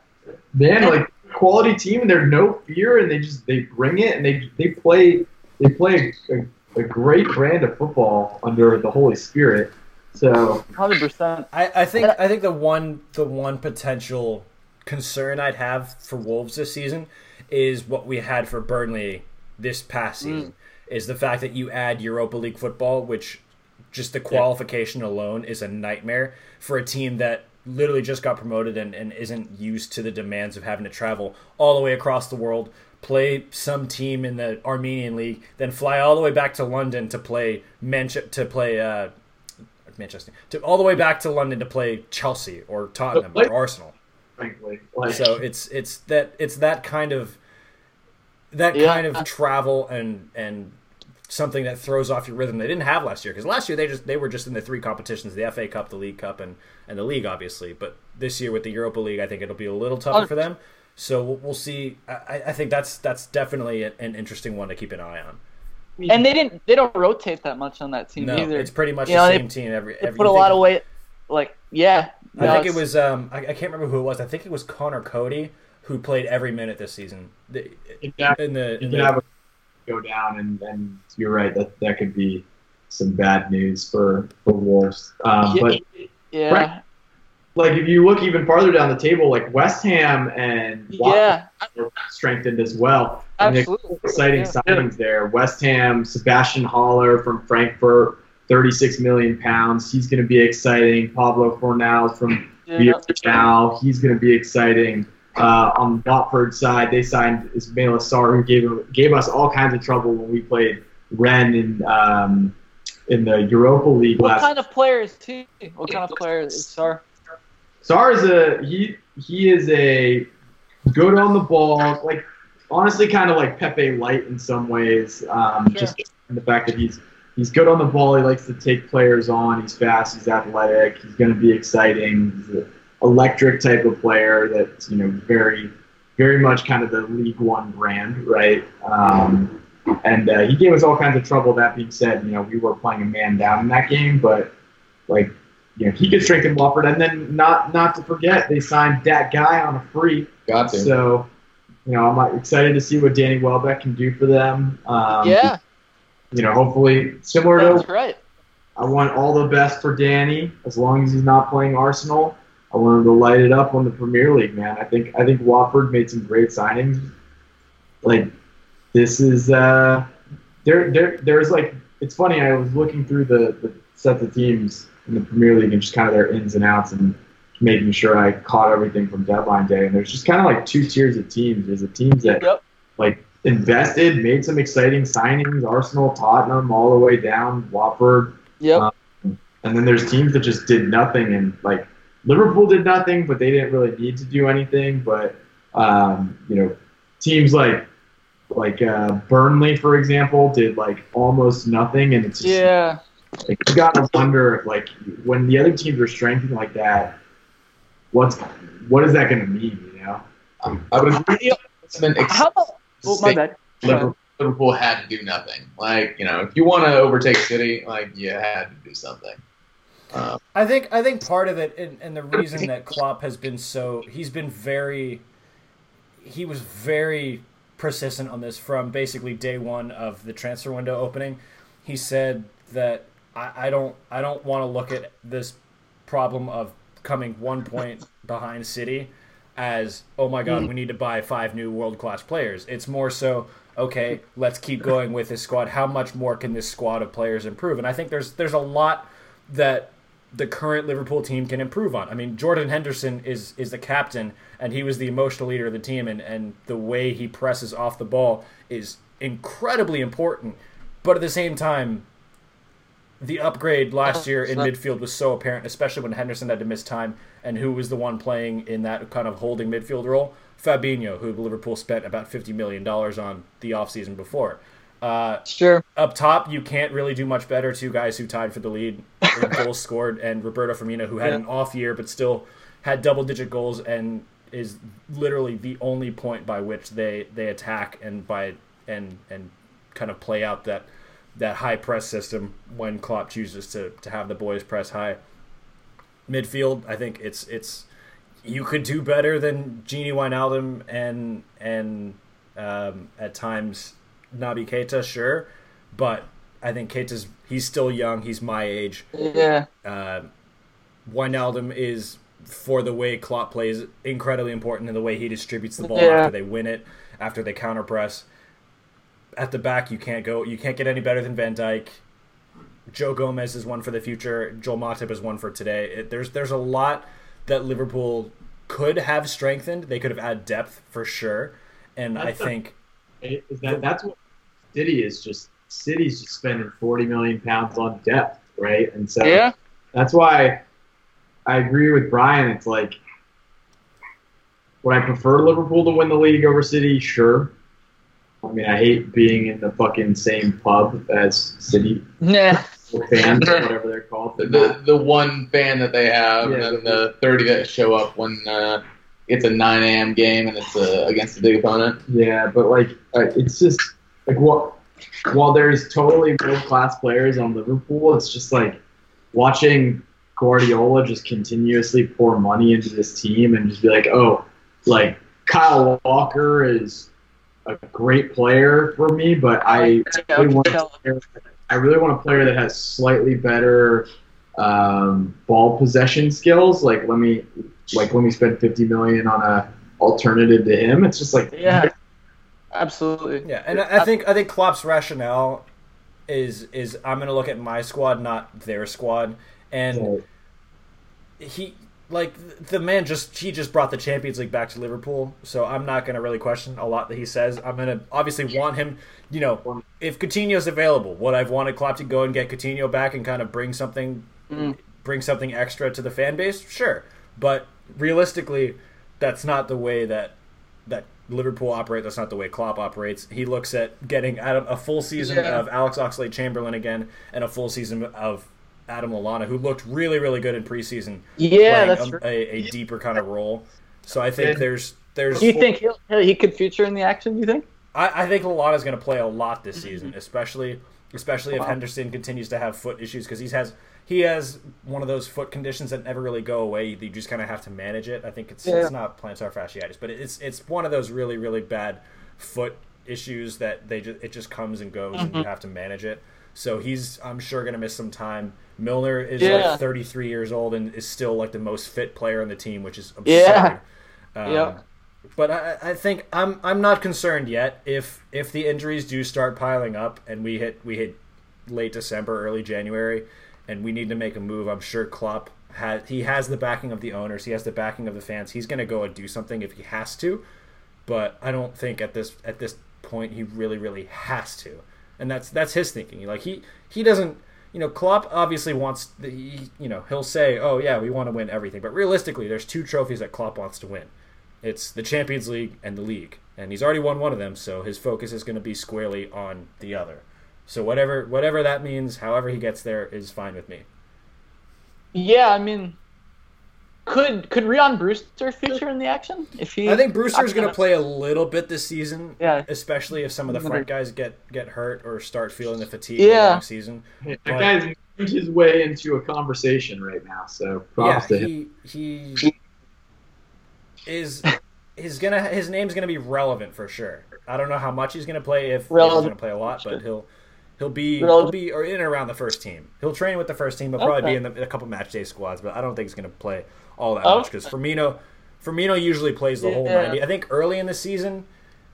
man, like quality team, and they're no fear, and they just they bring it, and they they play they play a, a great brand of football under the Holy Spirit. So Hundred percent. I, I think I think the one the one potential concern I'd have for Wolves this season is what we had for Burnley this past mm. season is the fact that you add Europa League football, which just the qualification alone is a nightmare for a team that literally just got promoted and, and isn't used to the demands of having to travel all the way across the world, play some team in the Armenian league, then fly all the way back to London to play Manche- to play uh, Manchester to all the way back to London to play Chelsea or Tottenham or Arsenal. So it's it's that it's that kind of that Yeah. kind of travel and and something that throws off your rhythm they didn't have last year because last year they just they were just in the three competitions the FA Cup the League Cup and and the league obviously but this year with the Europa League I think it'll be a little tougher for them so we'll, we'll see I, I think that's that's definitely an, an interesting one to keep an eye on And they didn't. They don't rotate that much on that team no either. it's pretty much You the know, they- same team every They every put a lot think- of weight. Like yeah. I No, think it was um I, I can't remember who it was I think it was Conor Coady who played every minute this season The- exactly. in the you in can the have a go down, and, and you're right that that could be some bad news for for Wolves. Um, Yeah. But Yeah. Right. Like if you look even farther down the table, like West Ham and Watford Yeah. were strengthened as well. Absolutely. exciting Yeah. signings there. West Ham, Sebastian Haller from Frankfurt, 36 million pounds. He's going to be exciting. Pablo Fornal from Yeah. now. He's going to be exciting. Uh, on the Watford side, they signed Ismaila Sarr, who gave gave us all kinds of trouble when we played Rennes in um, in the Europa League What last. kind of players too? What kind of players? is Sarr? Is a he. He is a good on the ball, like honestly, kind of like Pepe light in some ways. Um, Sure. Just in the fact that he's he's good on the ball. He likes to take players on. He's fast. He's athletic. He's going to be exciting. He's an electric type of player that's you know very very much kind of the League One brand, right? Um, and uh, he gave us all kinds of trouble. That being said, you know we were playing a man down in that game, but like you know he could strengthen Watford. And then not not to forget, they signed that guy on a free. Got to. So you know I'm excited to see what Danny Welbeck can do for them. Um, yeah, You know, hopefully similar that's to right. I want all the best for Danny as long as he's not playing Arsenal. I want him to light it up on the Premier League, man. I think I think Watford made some great signings. Like this is uh there there there's like it's funny, I was looking through the, the sets of teams in the Premier League and just kind of their ins and outs and making sure I caught everything from deadline day. And there's just kind of like two tiers of teams. There's the teams that Yep. like invested, made some exciting signings, Arsenal, Tottenham, all the way down, Watford. Yep. Uh, And then there's teams that just did nothing, and like Liverpool did nothing, but they didn't really need to do anything. But um, you know, teams like like uh, Burnley, for example, did like almost nothing, and it's just, yeah. Like, you gotta wonder like when the other teams are strengthening like that, what's what is that going to mean? You know, I would agree. It's been How about? Oh, my bad. Liverpool, Liverpool had to do nothing. Like you know, if you want to overtake City, like you had to do something. Um, I think I think part of it, and, and the reason that Klopp has been so he's been very he was very persistent on this from basically day one of the transfer window opening. He said that I, I don't I don't want to look at this problem of coming one point behind City as oh my god we need to buy five new world class players. It's more so okay let's keep going with this squad. How much more can this squad of players improve? And I think there's there's a lot that the current Liverpool team can improve on. I mean, Jordan Henderson is is the captain, and he was the emotional leader of the team, and, and the way he presses off the ball is incredibly important. But at the same time, the upgrade last year in midfield was so apparent, especially when Henderson had to miss time, and who was the one playing in that kind of holding midfield role? Fabinho, who Liverpool spent about fifty million dollars on the offseason before. Uh, Sure. up top, you can't really do much better. Two guys who tied for the lead in goals scored, and Roberto Firmino, who had Yeah. an off year but still had double digit goals and is literally the only point by which they, they attack and by and and kind of play out that that high press system when Klopp chooses to, to have the boys press high. Midfield, I think it's it's you could do better than Gini Wijnaldum and and um, at times Naby Keita, sure, but I think Keita's he's still young. He's my age. Yeah. Uh, Wijnaldum is for the way Klopp plays incredibly important in the way he distributes the ball Yeah. after they win it, after they counter press. At the back, you can't go. You can't get any better than Van Dijk. Joe Gomez is one for the future. Joel Matip is one for today. It, there's there's a lot that Liverpool could have strengthened. They could have added depth for sure, and I That's a- think is that that's what City is just City's just spending forty million pounds on depth, right? And so Yeah. that's why I agree with Brian. It's like would I prefer Liverpool to win the league over City? Sure. I mean, I hate being in the fucking same pub as City Nah. fans, or whatever they're called. the, the the one fan that they have, Yeah, and then the thirty that show up when uh, it's a nine a.m. game and it's uh, against a big opponent. Yeah, but like uh, it's just like what while there's totally world class players on Liverpool, it's just like watching Guardiola just continuously pour money into this team and just be like, oh, like Kyle Walker is a great player for me, but I really want a player, I really want a player that has slightly better um, ball possession skills. Like let me like let me spend fifty million on a alternative to him. It's just like Yeah. Absolutely. Yeah, and I I think I think Klopp's rationale is is I'm gonna look at my squad, not their squad, and he like the man just he just brought the Champions League back to Liverpool, so I'm not gonna really question a lot that he says. I'm gonna obviously want him, you know, if Coutinho's available, would I've wanted Klopp to go and get Coutinho back and kind of bring something, Mm. bring something extra to the fan base? Sure, but realistically, that's not the way that that Liverpool operate. That's not the way Klopp operates. He looks at getting Adam, a full season Yeah. of Alex Oxlade-Chamberlain again and a full season of Adam Lallana, who looked really, really good in preseason Yeah, playing that's a, true. a, a deeper kind of role. So I think And- there's there's Do you think he'll, he could feature in the action? Do you think? I, I think Lallana's going to play a lot this season, especially especially if Henderson continues to have foot issues because he's has he has one of those foot conditions that never really go away. You just kind of have to manage it. I think it's Yeah. it's not plantar fasciitis, but it's it's one of those really really bad foot issues that they just it just comes and goes and Mm-hmm. you have to manage it. So he's I'm sure going to miss some time. Milner is Yeah. like 33 years old and is still like the most fit player on the team, which is absurd. Yeah. Um, Yep. But I, I think I'm I'm not concerned yet. If if the injuries do start piling up and we hit we hit late December, early January, and we need to make a move, I'm sure Klopp has he has the backing of the owners, he has the backing of the fans. He's going to go and do something if he has to. But I don't think at this at this point he really really has to, and that's that's his thinking. Like he he doesn't. You know, Klopp obviously wants. The, you know, he'll say, "Oh yeah, we want to win everything," but realistically, there's two trophies that Klopp wants to win. It's the Champions League and the league, and he's already won one of them, so his focus is going to be squarely on the other. So whatever whatever that means, however he gets there, is fine with me. Yeah, I mean, could could Rhian Brewster feature in the action if he? I think Brewster's I'm going to play a little bit this season, Yeah. especially if some of the front guys get get hurt or start feeling the fatigue Yeah. the season. That But- guy's moved his way into a conversation right now, so props yeah, to him. he he is he's gonna his name's gonna be relevant for sure. I don't know how much he's gonna play if he's gonna play a lot, but he'll he'll be he'll be or in and around the first team. He'll train with the first team. He'll probably be in, the, in a couple match day squads, but I don't think he's gonna play all that much because. Firmino Firmino usually plays the whole ninety. I think early in the season.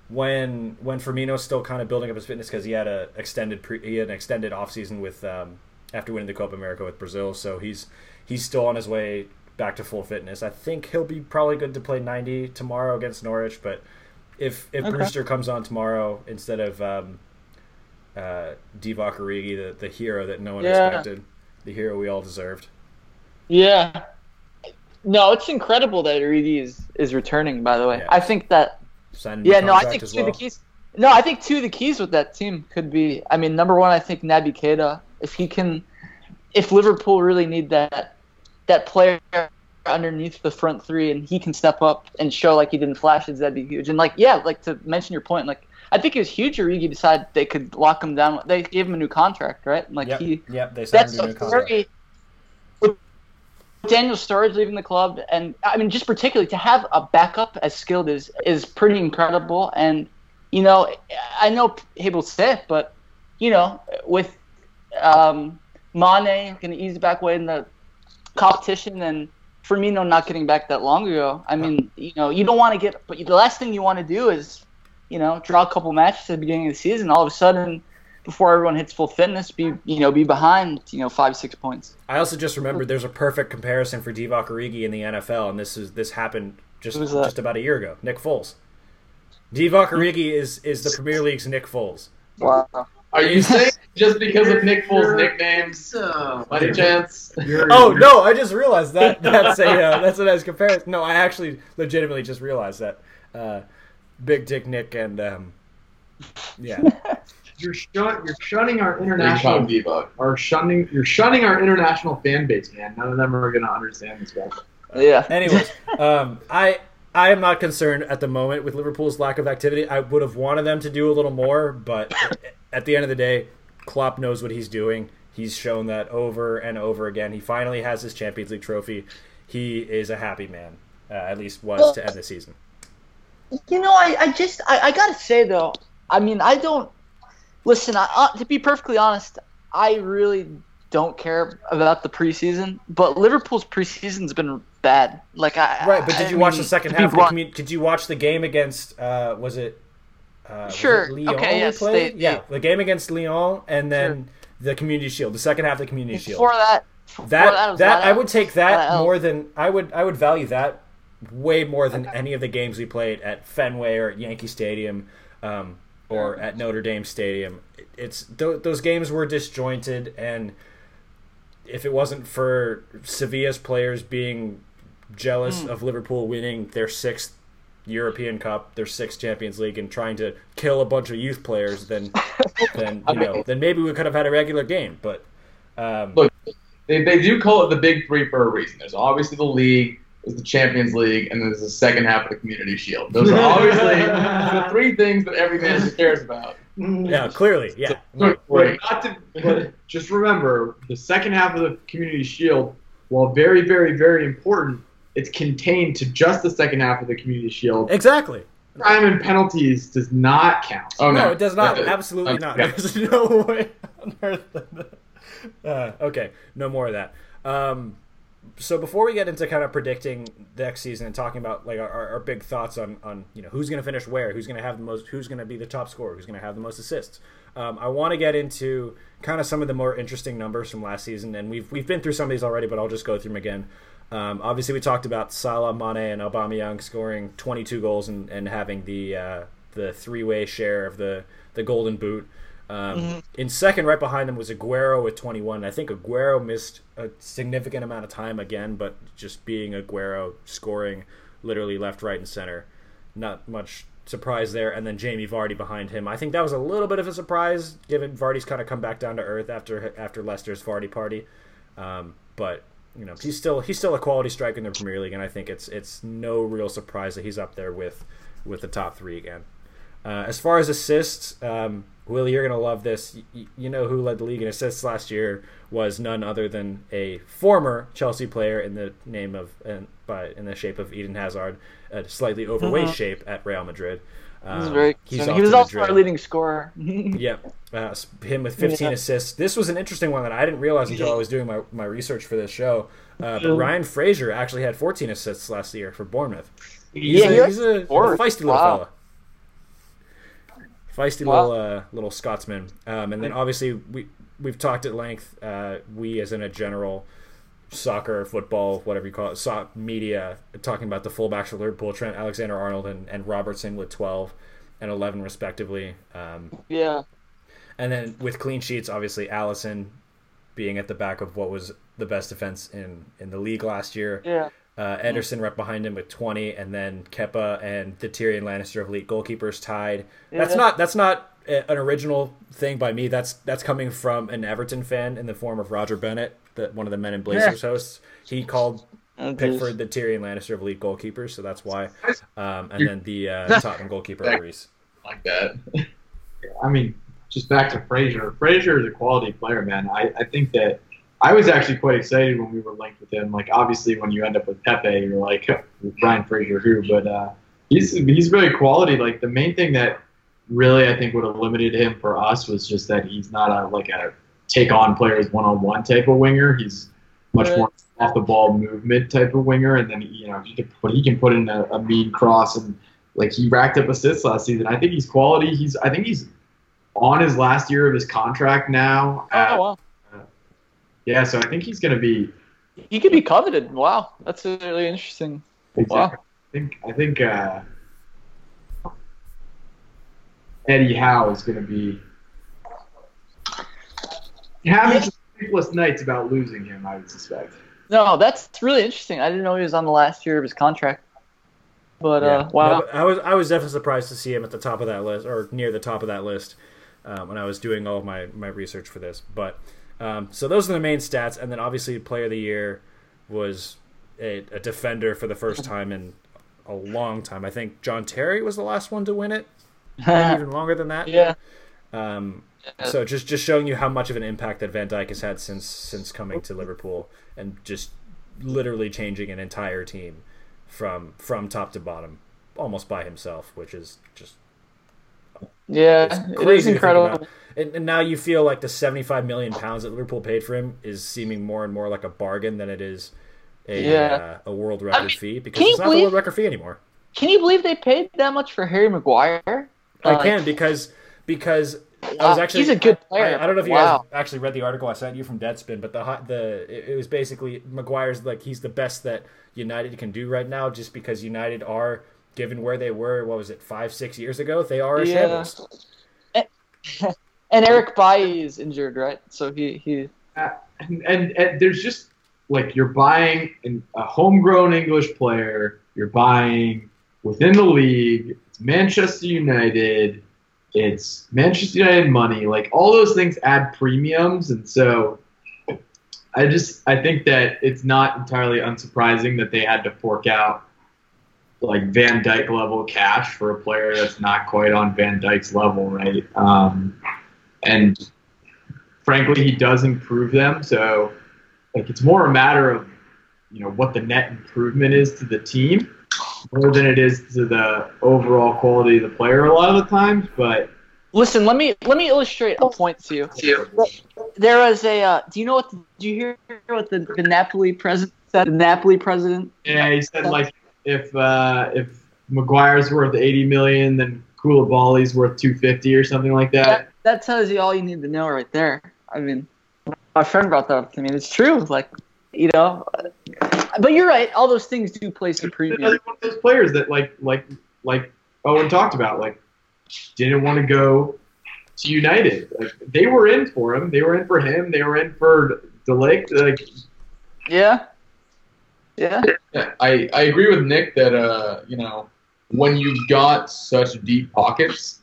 When when Firmino's still kind of building up his fitness because he had a extended pre, he had an extended offseason with um, after winning the Copa America with Brazil, so he's he's still on his way back to full fitness. I think he'll be probably good to play 90 tomorrow against Norwich, but if if Okay. Brewster comes on tomorrow instead of um, uh, Divock Origi, the, the hero that no one Yeah. expected, the hero we all deserved. Yeah. No, it's incredible that Origi is is returning. By the way, Yeah. I think that. Yeah, no, I think two of well. the keys. No, I think two of the keys with that team could be. I mean, number one, I think Naby Keita. If he can, if Liverpool really need that that player underneath the front three, and he can step up and show like he did in flashes, that'd be huge. And like, yeah, like to mention your point, like I think it was huge. Origi decided they could lock him down. They gave him a new contract, right? Like Yep, he yep, they signed that's him to a a new contract. very Daniel Sturridge leaving the club, and I mean, just particularly to have a backup as skilled is is pretty incredible. And you know, I know say it, but you know, with um, Mane going to ease back way in the competition, and Firmino not getting back that long ago. I mean, you know, you don't want to get, but the last thing you want to do is, you know, draw a couple matches at the beginning of the season. All of a sudden, before everyone hits full fitness, be you know, be behind, you know, five six points. I also just remembered there's a perfect comparison for Divock Origi in the NFL, and this is this happened just just about a year ago. Nick Foles. Divock Origi is is the Premier League's Nick Foles. Wow. Are you saying just because of Nick Foles' nicknames? So, By any chance? Oh no! I just realized that that's a uh, that's a nice comparison. No, I actually legitimately just realized that. Uh, Big Dick Nick and um, yeah, You're shun- you're shunning our international time Divock. are shunning you're shunning our international fan base, man. None of them are gonna understand this guy. Yeah. Anyways, um, I I am not concerned at the moment with Liverpool's lack of activity. I would have wanted them to do a little more, but at the end of the day, Klopp knows what he's doing. He's shown that over and over again. He finally has his Champions League trophy. He is a happy man, uh, at least was to end the season. You know, I, I just I, I gotta say though, I mean I don't listen. I, uh, to be perfectly honest, I really don't care about the preseason. But Liverpool's preseason's been bad. Like I Right, but did I you watch mean, the second half? Of the blunt- did you watch the game against? Uh, was it? Uh, was Sure. it Lyon Okay, yes, they- yeah, the game against Lyon, and then the Community Shield, the second half of the Community Shield. Before that, that that was that that I would take that more than I would I would value that way more than any of the games we played at Fenway or at Yankee Stadium um, or at Notre Dame Stadium. It's th- those games were disjointed, and if it wasn't for Sevilla's players being jealous Hmm. of Liverpool winning their sixth European Cup, their sixth Champions League, and trying to kill a bunch of youth players, then then you know then maybe we could have had a regular game. But um, Look, they, they do call it the Big Three for a reason. There's obviously the league, there's the Champions League, and there's the second half of the Community Shield. Those are obviously the three things that every manager cares about. yeah, clearly, yeah. Great. But not to, but just remember, the second half of the Community Shield, while very, very, very important, it's contained to just the second half of the Community Shield. Exactly. Time and penalties does not count. Oh no, no, it does not. Absolutely um, not. yeah. There's no way on earth. that- Uh, okay, no more of that. Um, so before we get into kind of predicting next season and talking about like our, our big thoughts on on you know who's going to finish where, who's going to have the most, who's going to be the top scorer, who's going to have the most assists, um, I want to get into kind of some of the more interesting numbers from last season, and we've we've been through some of these already, but I'll just go through them again. Um, obviously, we talked about Salah, Mane, and Aubameyang scoring 22 goals and, and having the uh, the three way share of the the Golden Boot. Um, In second, right behind them was Aguero with 21. I think Aguero missed a significant amount of time again, but just being Aguero scoring literally left, right, and center, not much surprise there. And then Jamie Vardy behind him. I think that was a little bit of a surprise, given Vardy's kind of come back down to earth after after Leicester's Vardy party. Um, but you know he's still he's still a quality striker in the Premier League, and I think it's it's no real surprise that he's up there with with the top three again. Uh, as far as assists, um, Willie, you're gonna love this. Y- you know who led the league in assists last year was none other than a former Chelsea player in the name of and by in the shape of Eden Hazard, a slightly overweight shape at Real Madrid. Um, very. he was also Madrid. our leading scorer. Yep. Uh, him with 15 Yeah. assists. This was an interesting one that I didn't realize until I was doing my, my research for this show. Uh, but Ryan Fraser actually had 14 assists last year for Bournemouth. He's, Yeah, a, he he's a, scored. feisty little Wow. fella. Feisty little uh, little Scotsman. Um, and then obviously we we've talked at length. Uh, we as in a general soccer, football, whatever you call it, so- media, talking about the fullbacks for Liverpool, Trent Alexander-Arnold and, and Robertson with 12 and 11 respectively. Um, yeah. and then with clean sheets, obviously Alisson being at the back of what was the best defense in, in the league last year. Yeah. Uh, Ederson right behind him with 20, and then Kepa and the Tyrion Lannister of elite goalkeepers tied. That's not that's not a- an original thing by me. That's that's coming from an Everton fan in the form of Roger Bennett, the, one of the Men in Blazers hosts. He called Oh. Pickford the Tyrion Lannister of elite goalkeepers, so that's why. Um, and then the uh, Tottenham goalkeeper Reese. like that. I mean, just back to Fraser. Fraser is a quality player, man. I, I think that I was actually quite excited when we were linked with him. Like, obviously, when you end up with Pepe, you're like, Brian Fraser, who? But uh, he's he's very quality. Like, the main thing that really I think would have limited him for us was just that he's not a like a take on players one on one type of winger. He's much more off the ball movement type of winger, and then you know he can put he can put in a, a mean cross and like he racked up assists last season. I think he's quality. He's I think he's on his last year of his contract now. Oh, Uh, wow. Yeah, so I think he's going to be. He could be coveted. Wow. That's really interesting. Wow. I think I think uh, Eddie Howe is going to be having some sleepless nights about losing him. I would suspect. No, that's really interesting. I didn't know he was on the last year of his contract. But Yeah. uh, wow. No, but I was I was definitely surprised to see him at the top of that list or near the top of that list um, when I was doing all of my my research for this. But um, so those are the main stats, and then obviously Player of the Year was a, a defender for the first time in a long time. I think John Terry was the last one to win it, even longer than that. yeah. Um, so just just showing you how much of an impact that Van Dijk has had since since coming to Liverpool and just literally changing an entire team from from top to bottom almost by himself, which is just Yeah. it's It crazy is to think incredible. And, and now you feel like the 75 million pounds that Liverpool paid for him is seeming more and more like a bargain than it is a Yeah. uh, a world record mean, fee because it's you not a world record fee anymore. Can you believe they paid that much for Harry Maguire? I Uh, can because because I was uh, actually he's a good player. I, don't know if you wow. guys actually read the article I sent you from Deadspin, but the hi- the it, it was basically Maguire's like he's the best that United can do right now, just because United are given where they were. What was it, five six years ago? They are a Yeah. shambles. And Eric Bailly is injured, right? So he he and, and, and there's just like you're buying an, a homegrown English player, you're buying within the league. It's Manchester United. It's Manchester United money. Like all those things add premiums, and so I just I think that it's not entirely unsurprising that they had to fork out like Van Dijk level cash for a player that's not quite on Van Dijk's level, right? Um, and frankly, he does improve them. So, like, it's more a matter of, you know, what the net improvement is to the team more than it is to the overall quality of the player a lot of the times. But listen. Let me let me illustrate a point to you. There was a. Uh, do you know what? Do you hear what the, the Napoli president said? The Napoli president. yeah, he said like if uh, if Maguire's worth 80 million, then Koulibaly's worth 250 or something like that. That, that tells you all you need to know right there. I mean, my friend brought that up to me. It's true. Like, you know, but you're right. All those things do place a Another premium. one of those players that like like like Owen talked about, like didn't want to go to United. Like they were in for him. They were in for him. They were in for De Ligt. Like Yeah. Yeah. Yeah, I, I agree with Nick that uh you know when you've got such deep pockets,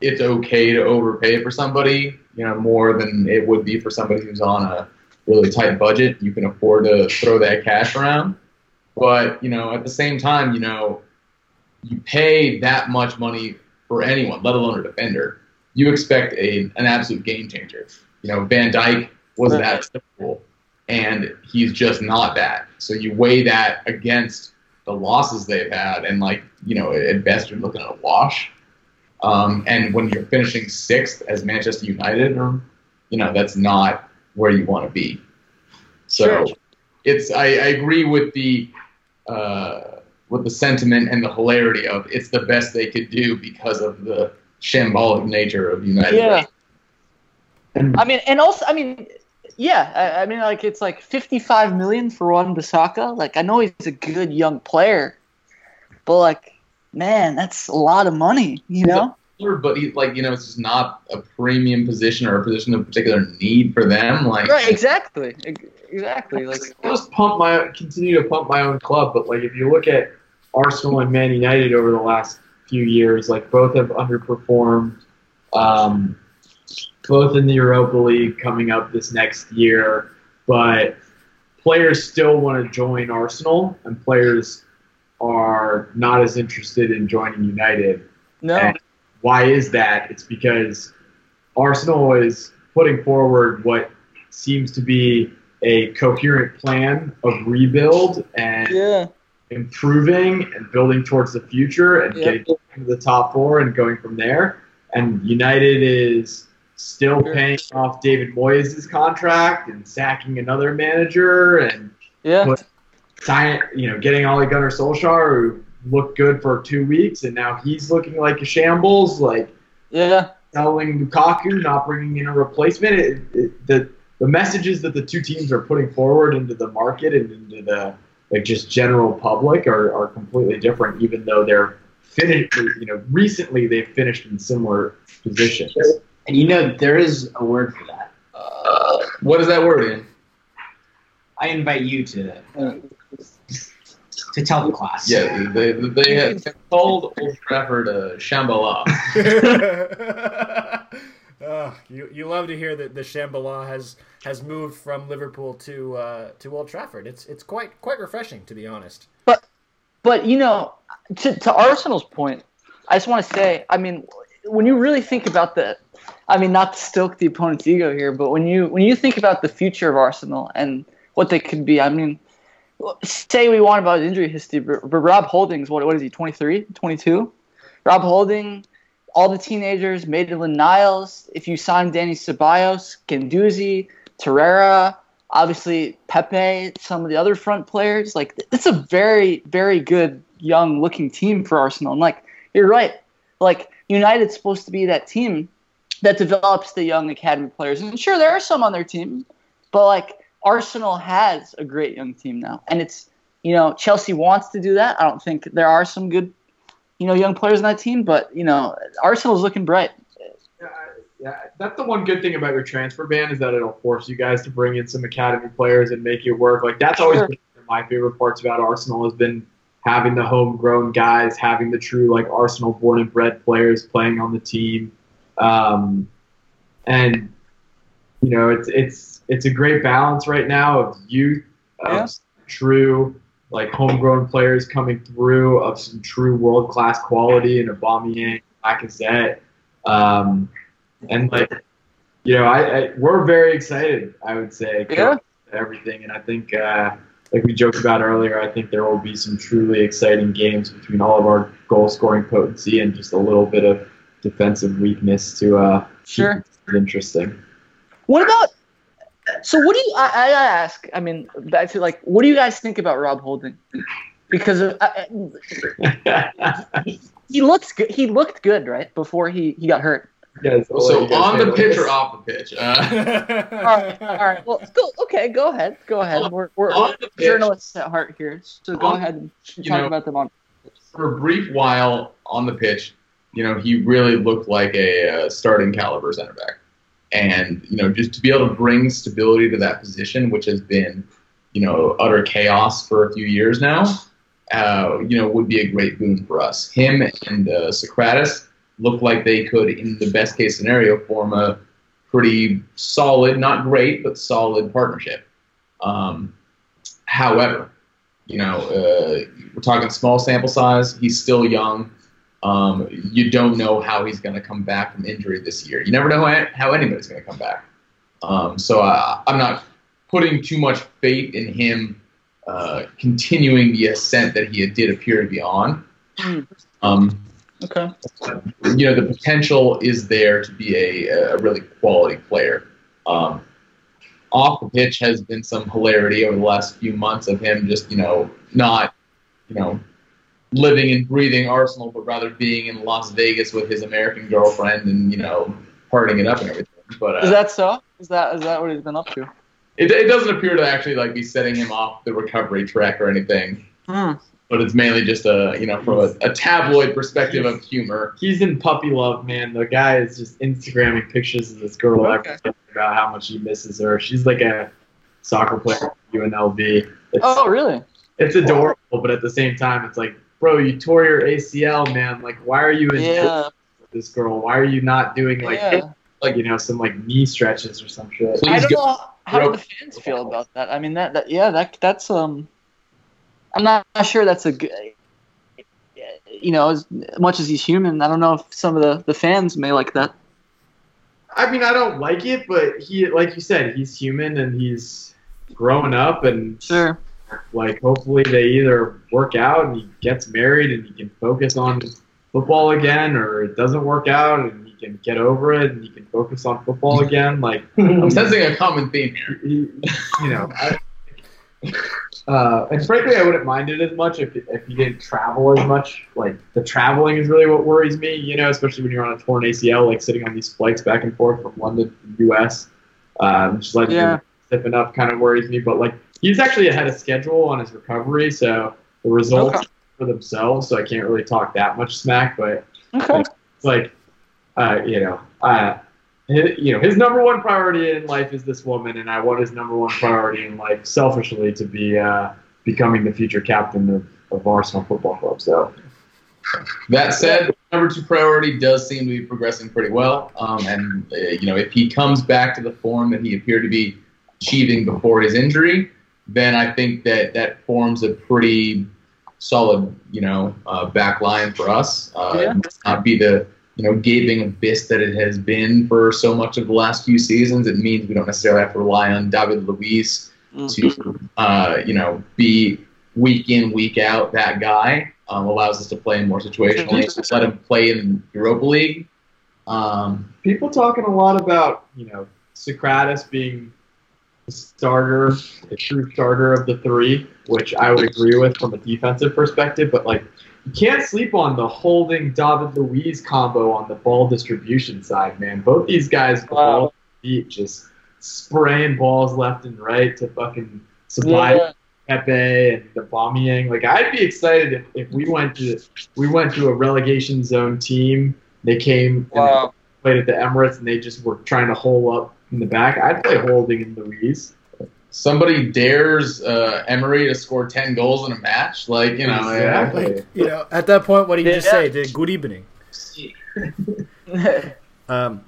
it's okay to overpay for somebody you know more than it would be for somebody who's on a really tight budget. You can afford to throw that cash around, but you know at the same time you know you pay that much money for anyone, let alone a defender. You expect a an absolute game changer. You know Van Dijk was that simple and he's just not that. So you weigh that against the losses they've had, and like you know, at best you're looking at a wash. Um, and when you're finishing sixth as Manchester United, or you know, that's not where you want to be. So Sure. it's I, I agree with the uh, with the sentiment and the hilarity of it's the best they could do because of the shambolic nature of United. Yeah. and I mean, and also, I mean, yeah, I, I mean, like it's like 55 million for Wan-Bissaka. Like, I know he's a good young player, but like, man, that's a lot of money, you know? but he like you know it's just not a premium position or a position of particular need for them. Like Right, exactly, exactly. Like, I'll just pump my continue to pump my own club. But like if you look at Arsenal and Man United over the last few years, like both have underperformed. Um, both in the Europa League coming up this next year, but players still want to join Arsenal, and players are not as interested in joining United. no, And why is that? It's because Arsenal is putting forward what seems to be a coherent plan of rebuild and yeah, improving and building towards the future and getting to the top four and going from there. And United is still paying off David Moyes' contract and sacking another manager and yeah, sign, you know, getting Ole Gunnar Solskjaer who looked good for two weeks and now he's looking like a shambles. Like yeah, selling Lukaku, not bringing in a replacement. It, it, the the messages that the two teams are putting forward into the market and into the like just general public are, are completely different. Even though they're finished, you know, recently they've finished in similar positions. And you know, there is a word for that. uh, what is that word in? I invite you to to tell the class. Yeah, they they have called Old Trafford a Shambhala. Ah, you you love to hear that the Shambhala has has moved from Liverpool to uh, to Old Trafford. It's it's quite quite refreshing to be honest. But But you know, to to Arsenal's point, I just want to say, I mean, when you really think about the, I mean, not to stoke the opponent's ego here, but when you when you think about the future of Arsenal and what they could be, I mean, say we want about injury history, but Rob Holding's what what is he, 23, 22? Rob Holding, all the teenagers, Maitland Niles. If you sign Dani Ceballos, Guendouzi, Torreira, obviously Pepe, some of the other front players. Like it's a very, very good young looking team for Arsenal. And like you're right, like United's supposed to be that team that develops the young academy players. And sure, there are some on their team, but like Arsenal has a great young team now, and it's you know Chelsea wants to do that. I don't think there are some good you know young players on that team, but you know Arsenal's looking bright. Yeah, yeah, that's the one good thing about your transfer ban is that it'll force you guys to bring in some academy players and make it work. Like that's always Sure. my favorite parts about Arsenal has been having the homegrown guys, having the true like Arsenal born and bred players playing on the team, um, and you know it's it's it's a great balance right now of youth, of Yeah. true like homegrown players coming through, of some true world class quality in Aubameyang, Lacazette. Um, and like you know I, I we're very excited i would say Yeah. everything and i think uh, like we joked about earlier i think there will be some truly exciting games between all of our goal scoring potency and just a little bit of defensive weakness to uh Sure. keep it interesting What about? So what do you? I, I ask. I mean, back to like, what do you guys think about Rob Holding? Because uh, uh, he looks good. He looked good, right, before he, he got hurt. Yeah, So on the handle pitch or off the pitch? Uh, All right, all right. Well, go, okay, go ahead. Go ahead. We're, we're, On we're journalists at heart here, so go On- ahead and you talk know- about them on. for a brief while on the pitch, you know, he really looked like a uh, starting caliber center back. And, you know, just to be able to bring stability to that position, which has been, you know, utter chaos for a few years now, uh, you know, would be a great boon for us. Him and uh, Sokratis look like they could, in the best case scenario, form a pretty solid, not great, but solid partnership. Um, however, you know, uh, we're talking small sample size. He's still young. Um, you don't know how he's going to come back from injury this year. You never know how, how anybody's going to come back. Um, so uh, I'm not putting too much faith in him uh, continuing the ascent that he did appear to be on. Hmm. Um, Okay. you know, the potential is there to be a, a really quality player. Um, off the pitch has been some hilarity over the last few months of him just, you know, not, you know, living and breathing Arsenal, but rather being in Las Vegas with his American girlfriend and, you know, partying it up and everything. But uh, Is that so? Is that is that what he's been up to? it, it doesn't appear to actually like be setting him off the recovery track or anything. Hmm. But it's mainly just a, you know, from a, a tabloid perspective of humor. he's in puppy love man the guy is just instagramming pictures of this girl Okay. every day about how much he misses her she's like a soccer player at unlv it's, Oh, really? it's adorable but at the same time it's like bro you tore your acl man like why are you in Yeah. this girl why are you not doing like yeah. like you know some like knee stretches or some shit Please I don't go- know how do Bro- the fans feel about that. I mean, that, that yeah, that that's um, I'm not, not sure that's a good. You know, as much as he's human, I don't know if some of the, the fans may like that. i mean i don't like it but he like you said he's human and he's growing up and Sure. Like hopefully they either work out and he gets married and he can focus on football again or it doesn't work out and he can get over it and he can focus on football again like I'm sensing a common theme here. he, you know I, uh, and frankly i wouldn't mind it as much if, if he didn't travel as much like the traveling is really what worries me you know especially when you're on a torn acl like sitting on these flights back and forth from london to the us um, just like Yeah. sipping up kind of worries me but like he's actually ahead of schedule on his recovery so the results Okay. for themselves so i can't really talk that much smack but Okay. it's like, uh, you know, uh, his, you know, his number one priority in life is this woman, and I want his number one priority in life, selfishly, to be uh, becoming the future captain of, of Arsenal Football Club. So, That said, number two priority does seem to be progressing pretty well. Um, and, uh, you know, if he comes back to the form that he appeared to be achieving before his injury, then I think that that forms a pretty solid, you know, uh, back line for us. Uh, Yeah. Not be the, you know, gaping abyss that it has been for so much of the last few seasons. It means we don't necessarily have to rely on David Luiz to uh, you know be week in week out that guy um, allows us to play in more situationally Just let him play in Europa League um, people talking a lot about, you know, Sokratis being the starter, the true starter of the three, which I would agree with from a defensive perspective, but like you can't sleep on the holding David Luiz combo on the ball distribution side, man. Both these guys, Wow. just spraying balls left and right to fucking supply Yeah. Pepe and the bombing. Like I'd be excited if, if we went to we went to a relegation zone team. They came and Wow. played at the Emirates and they just were trying to hole up in the back. I'd play holding in Luiz. Somebody dares uh, Emery to score ten goals in a match, like you know. yeah. Exactly. Like, you know, at that point, what do you just say? Did good evening. Um,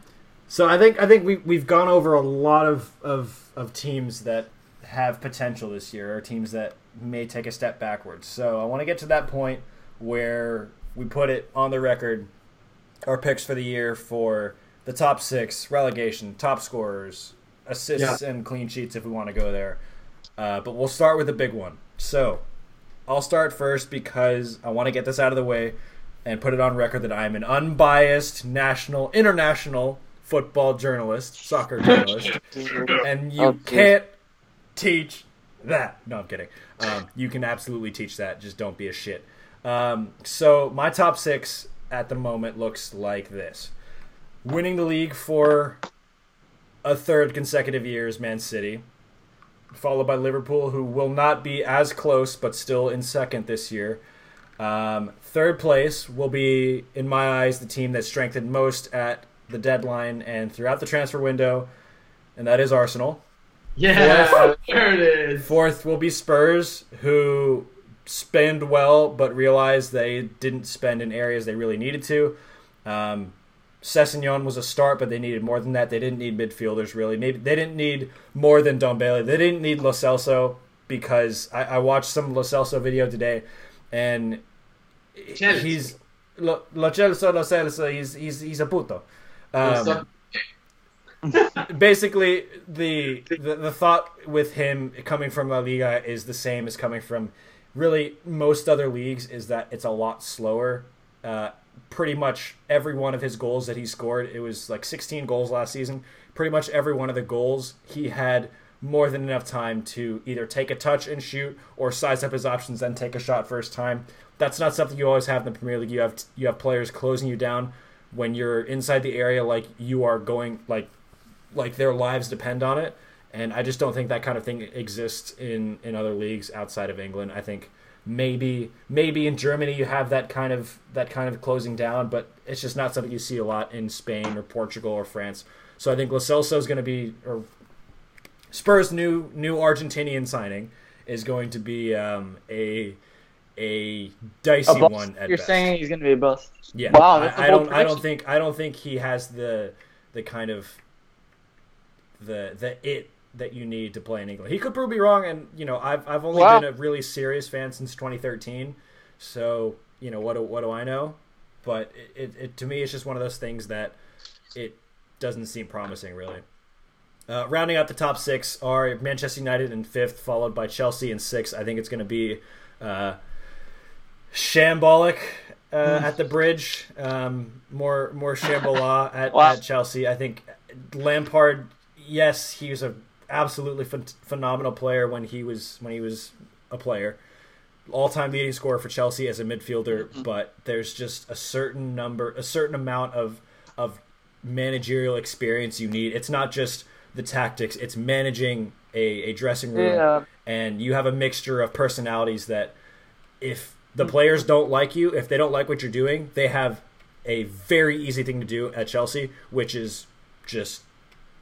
so I think I think we we've gone over a lot of, of of teams that have potential this year, or teams that may take a step backwards. So I want to get to that point where we put it on the record our picks for the year for the top six, relegation, top scorers, assists, and clean sheets if we want to go there. Uh, but we'll start with the big one. So I'll start first because I want to get this out of the way and put it on record that I'm an unbiased national, international football journalist, soccer journalist, and you Oh, can't teach that. No, I'm kidding. Um, you can absolutely teach that. Just don't be a shit. Um, so my top six at the moment looks like this: winning the league for a third consecutive year is Man City, followed by Liverpool, who will not be as close but still in second this year. Um, third place will be, in my eyes, the team that strengthened most at the deadline and throughout the transfer window, and that is Arsenal. Yeah, there it is. Fourth will be Spurs, who spend well but realize they didn't spend in areas they really needed to. Um, Sessegnon was a start, but they needed more than that. They didn't need midfielders really. Maybe they didn't need more than Dombele. They didn't need Lo Celso because I, I watched some Lo Celso video today, and Chelsea. he's Lo, Lo Celso, Lo Celso. He's he's he's a puto. Um, basically the, the the thought with him coming from La Liga is the same as coming from really most other leagues is that it's a lot slower. Uh, pretty much every one of his goals that he scored, it was like 16 goals last season. Pretty much every one of the goals he had more than enough time to either take a touch and shoot or size up his options then take a shot first time. That's not something you always have in the Premier League. You have you have players closing you down when you're inside the area like you are going like like their lives depend on it. And I just don't think that kind of thing exists in in other leagues outside of England. I think maybe maybe in Germany you have that kind of that kind of closing down, but it's just not something you see a lot in Spain or Portugal or France. So I think Lo Celso is going to be or Spurs' new new Argentinian signing is going to be um, a a dicey A one at You're best. saying he's gonna be a bust. Yeah. Wow, I, I don't. I don't think. I don't think he has the the kind of the the it that you need to play in England. He could prove me wrong, and you know, I've I've only Wow. been a really serious fan since 2013. So you know, what do, what do I know? But it, it, it to me, it's just one of those things that it doesn't seem promising, really. Uh, rounding out the top six are Manchester United in fifth, followed by Chelsea in sixth. I think it's going to be uh, shambolic uh, at the bridge. Um, more more Shambhala at, Wow. at Chelsea. I think Lampard. Yes, he was a absolutely phen- phenomenal player when he was when he was a player. All time leading scorer for Chelsea as a midfielder, mm-hmm. but there's just a certain number, a certain amount of of managerial experience you need. It's not just the tactics; it's managing a, a dressing room, Yeah. and you have a mixture of personalities that if the mm. players don't like you, if they don't like what you're doing, they have a very easy thing to do at Chelsea, which is just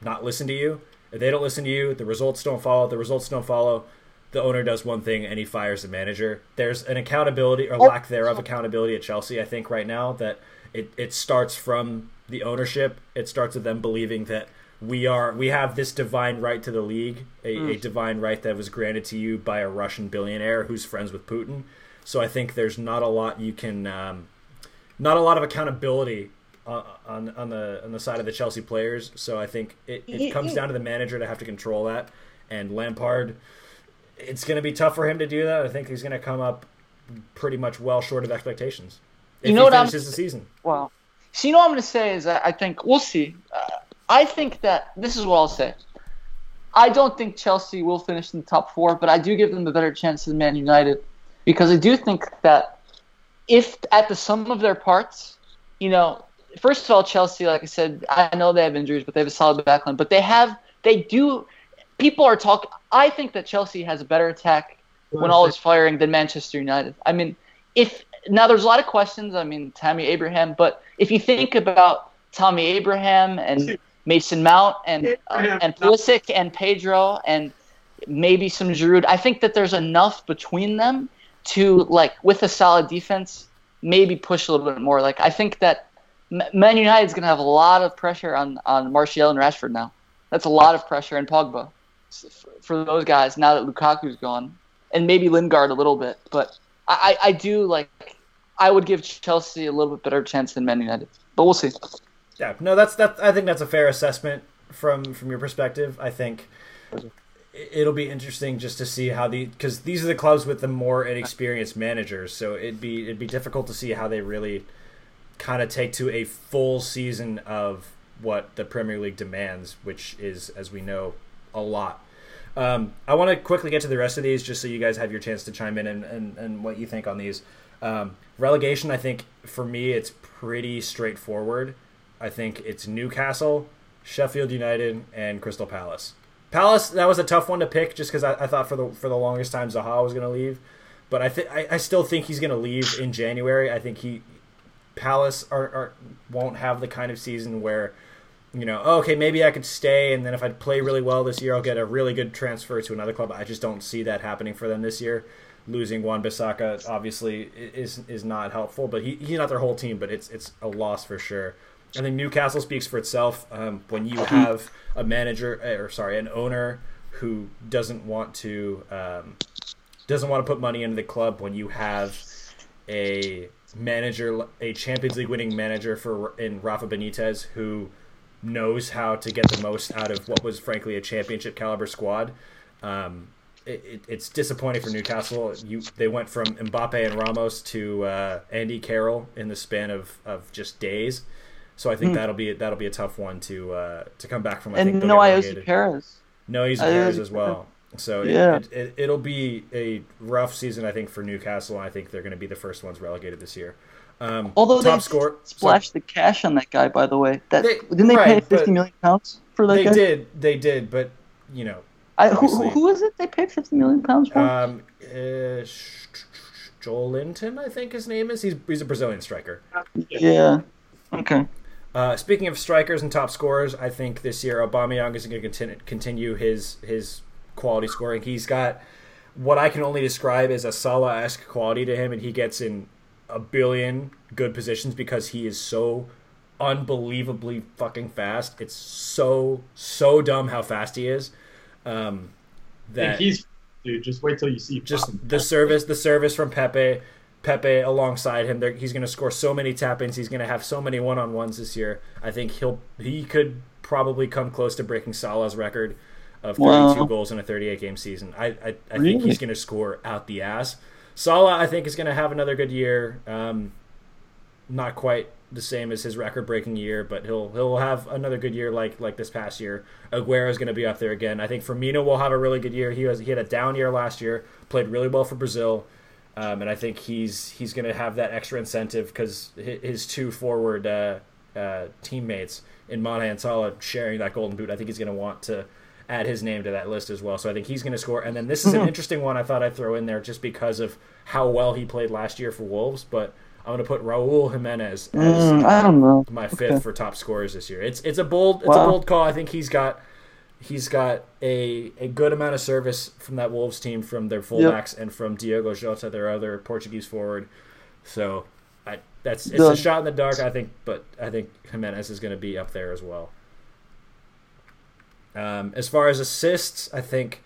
not listen to you. If they don't listen to you, the results don't follow. The results don't follow. The owner does one thing and he fires the manager. There's an accountability or lack thereof accountability at Chelsea, I think, right now that it, it starts from the ownership. It starts with them believing that we are we have this divine right to the league, a, a divine right that was granted to you by a Russian billionaire who's friends with Putin. So I think there's not a lot you can um, not a lot of accountability on, on on the on the side of the Chelsea players. So I think it, it comes down to the manager to have to control that. And Lampard, it's going to be tough for him to do that. I think he's going to come up pretty much well short of expectations. If You know he what I'm- finishes the season. Wow. So you know what I'm going to say is I think we'll see. Uh, I think that this is what I'll say. I don't think Chelsea will finish in the top four, but I do give them a better chance than Man United because I do think that if at the sum of their parts, you know, first of all, Chelsea, like I said, I know they have injuries, but they have a solid backline. But they have, they do. People are talking. I think that Chelsea has a better attack when all is firing than Manchester United. I mean, if now there's a lot of questions. I mean, Tammy Abraham, but if you think about Tommy Abraham and Mason Mount and uh, and Pulisic and Pedro and maybe some Giroud, I think that there's enough between them to like with a solid defense, maybe push a little bit more. Like I think that Man United's gonna have a lot of pressure on on Martial and Rashford now. That's a lot of pressure and Pogba for those guys now that Lukaku's gone, and maybe Lingard a little bit. But I, I I do like I would give Chelsea a little bit better chance than Man United, but we'll see. Yeah, no, that's that. I think that's a fair assessment from from your perspective. I think it'll be interesting just to see how the because these are the clubs with the more inexperienced managers, so it'd be it'd be difficult to see how they really kind of take to a full season of what the Premier League demands, which is, as we know, a lot. Um, I want to quickly get to the rest of these just so you guys have your chance to chime in and, and, and what you think on these. Um, relegation, I think for me, it's pretty straightforward. I think it's Newcastle, Sheffield United, and Crystal Palace. Palace, that was a tough one to pick just because I, I thought for the for the longest time Zaha was going to leave, but I I still think he's going to leave in January. I think he Palace are, are won't have the kind of season where you know, oh, okay, maybe I could stay, and then if I play really well this year, I'll get a really good transfer to another club. I just don't see that happening for them this year. Losing Wan-Bissaka obviously is is not helpful, but he, he's not their whole team, but it's it's a loss for sure. I think Newcastle speaks for itself. Um, when you have a manager, or sorry, an owner who doesn't want to um, doesn't want to put money into the club, when you have a manager, a Champions League winning manager for in Rafa Benitez, who knows how to get the most out of what was frankly a championship caliber squad. Um, it, it, it's disappointing for Newcastle. You they went from Mbappe and Ramos to uh, Andy Carroll in the span of, of just days. So I think that'll be that'll be a tough one to uh, to come back from. I And they'll no Ayoze. Perez. No, he's I- Bears as well. So Yeah. it, it, it, will be a rough season, I think, for Newcastle. I think they're going to be the first ones relegated this year. Um, Although top they score, splashed the cash on that guy, by the way. That They- didn't they pay right, fifty but million pounds for that they guy? did, they did, but you know, I, who, who is it? They paid fifty million pounds for? um, uh, Joelinton, I think his name is. He's he's a Brazilian striker. yeah. Okay. Uh, speaking of strikers and top scorers, I think this year Aubameyang is going to continue, continue his his quality scoring. He's got what I can only describe as a Salah-esque quality to him, and he gets in a billion good positions because he is so unbelievably fucking fast. It's so so dumb how fast he is. Um, And that he's dude. Just wait till you see. just the service the service from Pepe Pepe alongside him They're, he's going to score so many tap-ins he's going to have so many one-on-ones this year I think he'll he could probably come close to breaking Salah's record of 32 Wow. goals in a 38 game season I I, I think he's going to score out the ass Salah I think is going to have another good year um, not quite the same as his record-breaking year, but he'll he'll have another good year like like this past year. Aguero is going to be up there again. I think Firmino will have a really good year. He was he had a down year last year, played really well for Brazil, um, and I think he's he's going to have that extra incentive because his two forward uh, uh, teammates in Mane and Salah sharing that golden boot. I think he's going to want to add his name to that list as well. So I think he's going to score. And then this is an interesting one I thought I'd throw in there just because of how well he played last year for Wolves, but. I'm going to put Raul Jimenez as Mm, I don't know. my fifth Okay. for top scorers this year. It's it's a bold it's a bold call. I think he's got he's got a a good amount of service from that Wolves team from their fullbacks and from Diogo Jota, their other Portuguese forward. So I that's it's The- a shot in the dark, I think, but I think Jimenez is going to be up there as well. Um, as far as assists, I think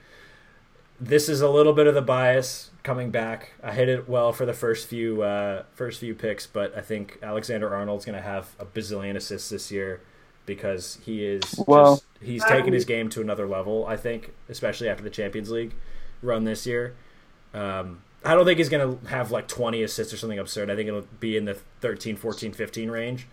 this is a little bit of the bias coming back. I hit it well for the first few uh, first few picks, but I think Alexander Arnold's going to have a bazillion assists this year because he is Wow. just, he's taken his game to another level. I think, especially after the Champions League run this year. Um, I don't think he's going to have like 20 assists or something absurd. I think it'll be in the 13, 14, 15 range.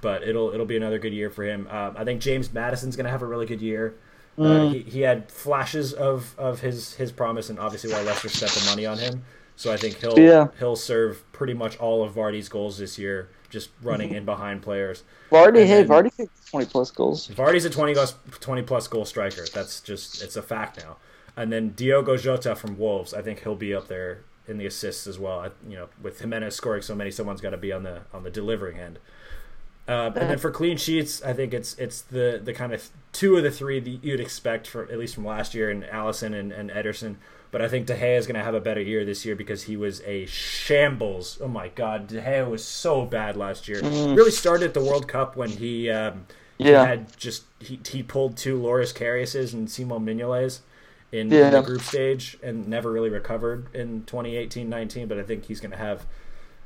But it'll it'll be another good year for him. Um, I think James Maddison's going to have a really good year. Uh, he, he had flashes of, of his, his promise, and obviously why Leicester spent the money on him. So I think he'll Yeah. he'll serve pretty much all of Vardy's goals this year, just running in behind players. Vardy, And hey, Vardy kicked 20 plus goals. Vardy's a 20 20 plus goal striker. That's just it's a fact now. And then Diogo Jota from Wolves, I think he'll be up there in the assists as well. I, you know, with Jimenez scoring so many, someone's got to be on the on the delivering end. Uh, and then for clean sheets, I think it's it's the the kind of two of the three that you'd expect for at least from last year, and Alisson and, and Ederson. But I think De Gea is going to have a better year this year because he was a shambles. Oh my God, De Gea was so bad last year. Really started at the World Cup when he um, Yeah. he had just he, he pulled two Loris Kariuses and Simon Mignoles in, in the group stage and never really recovered in 2018-19. But I think he's going to have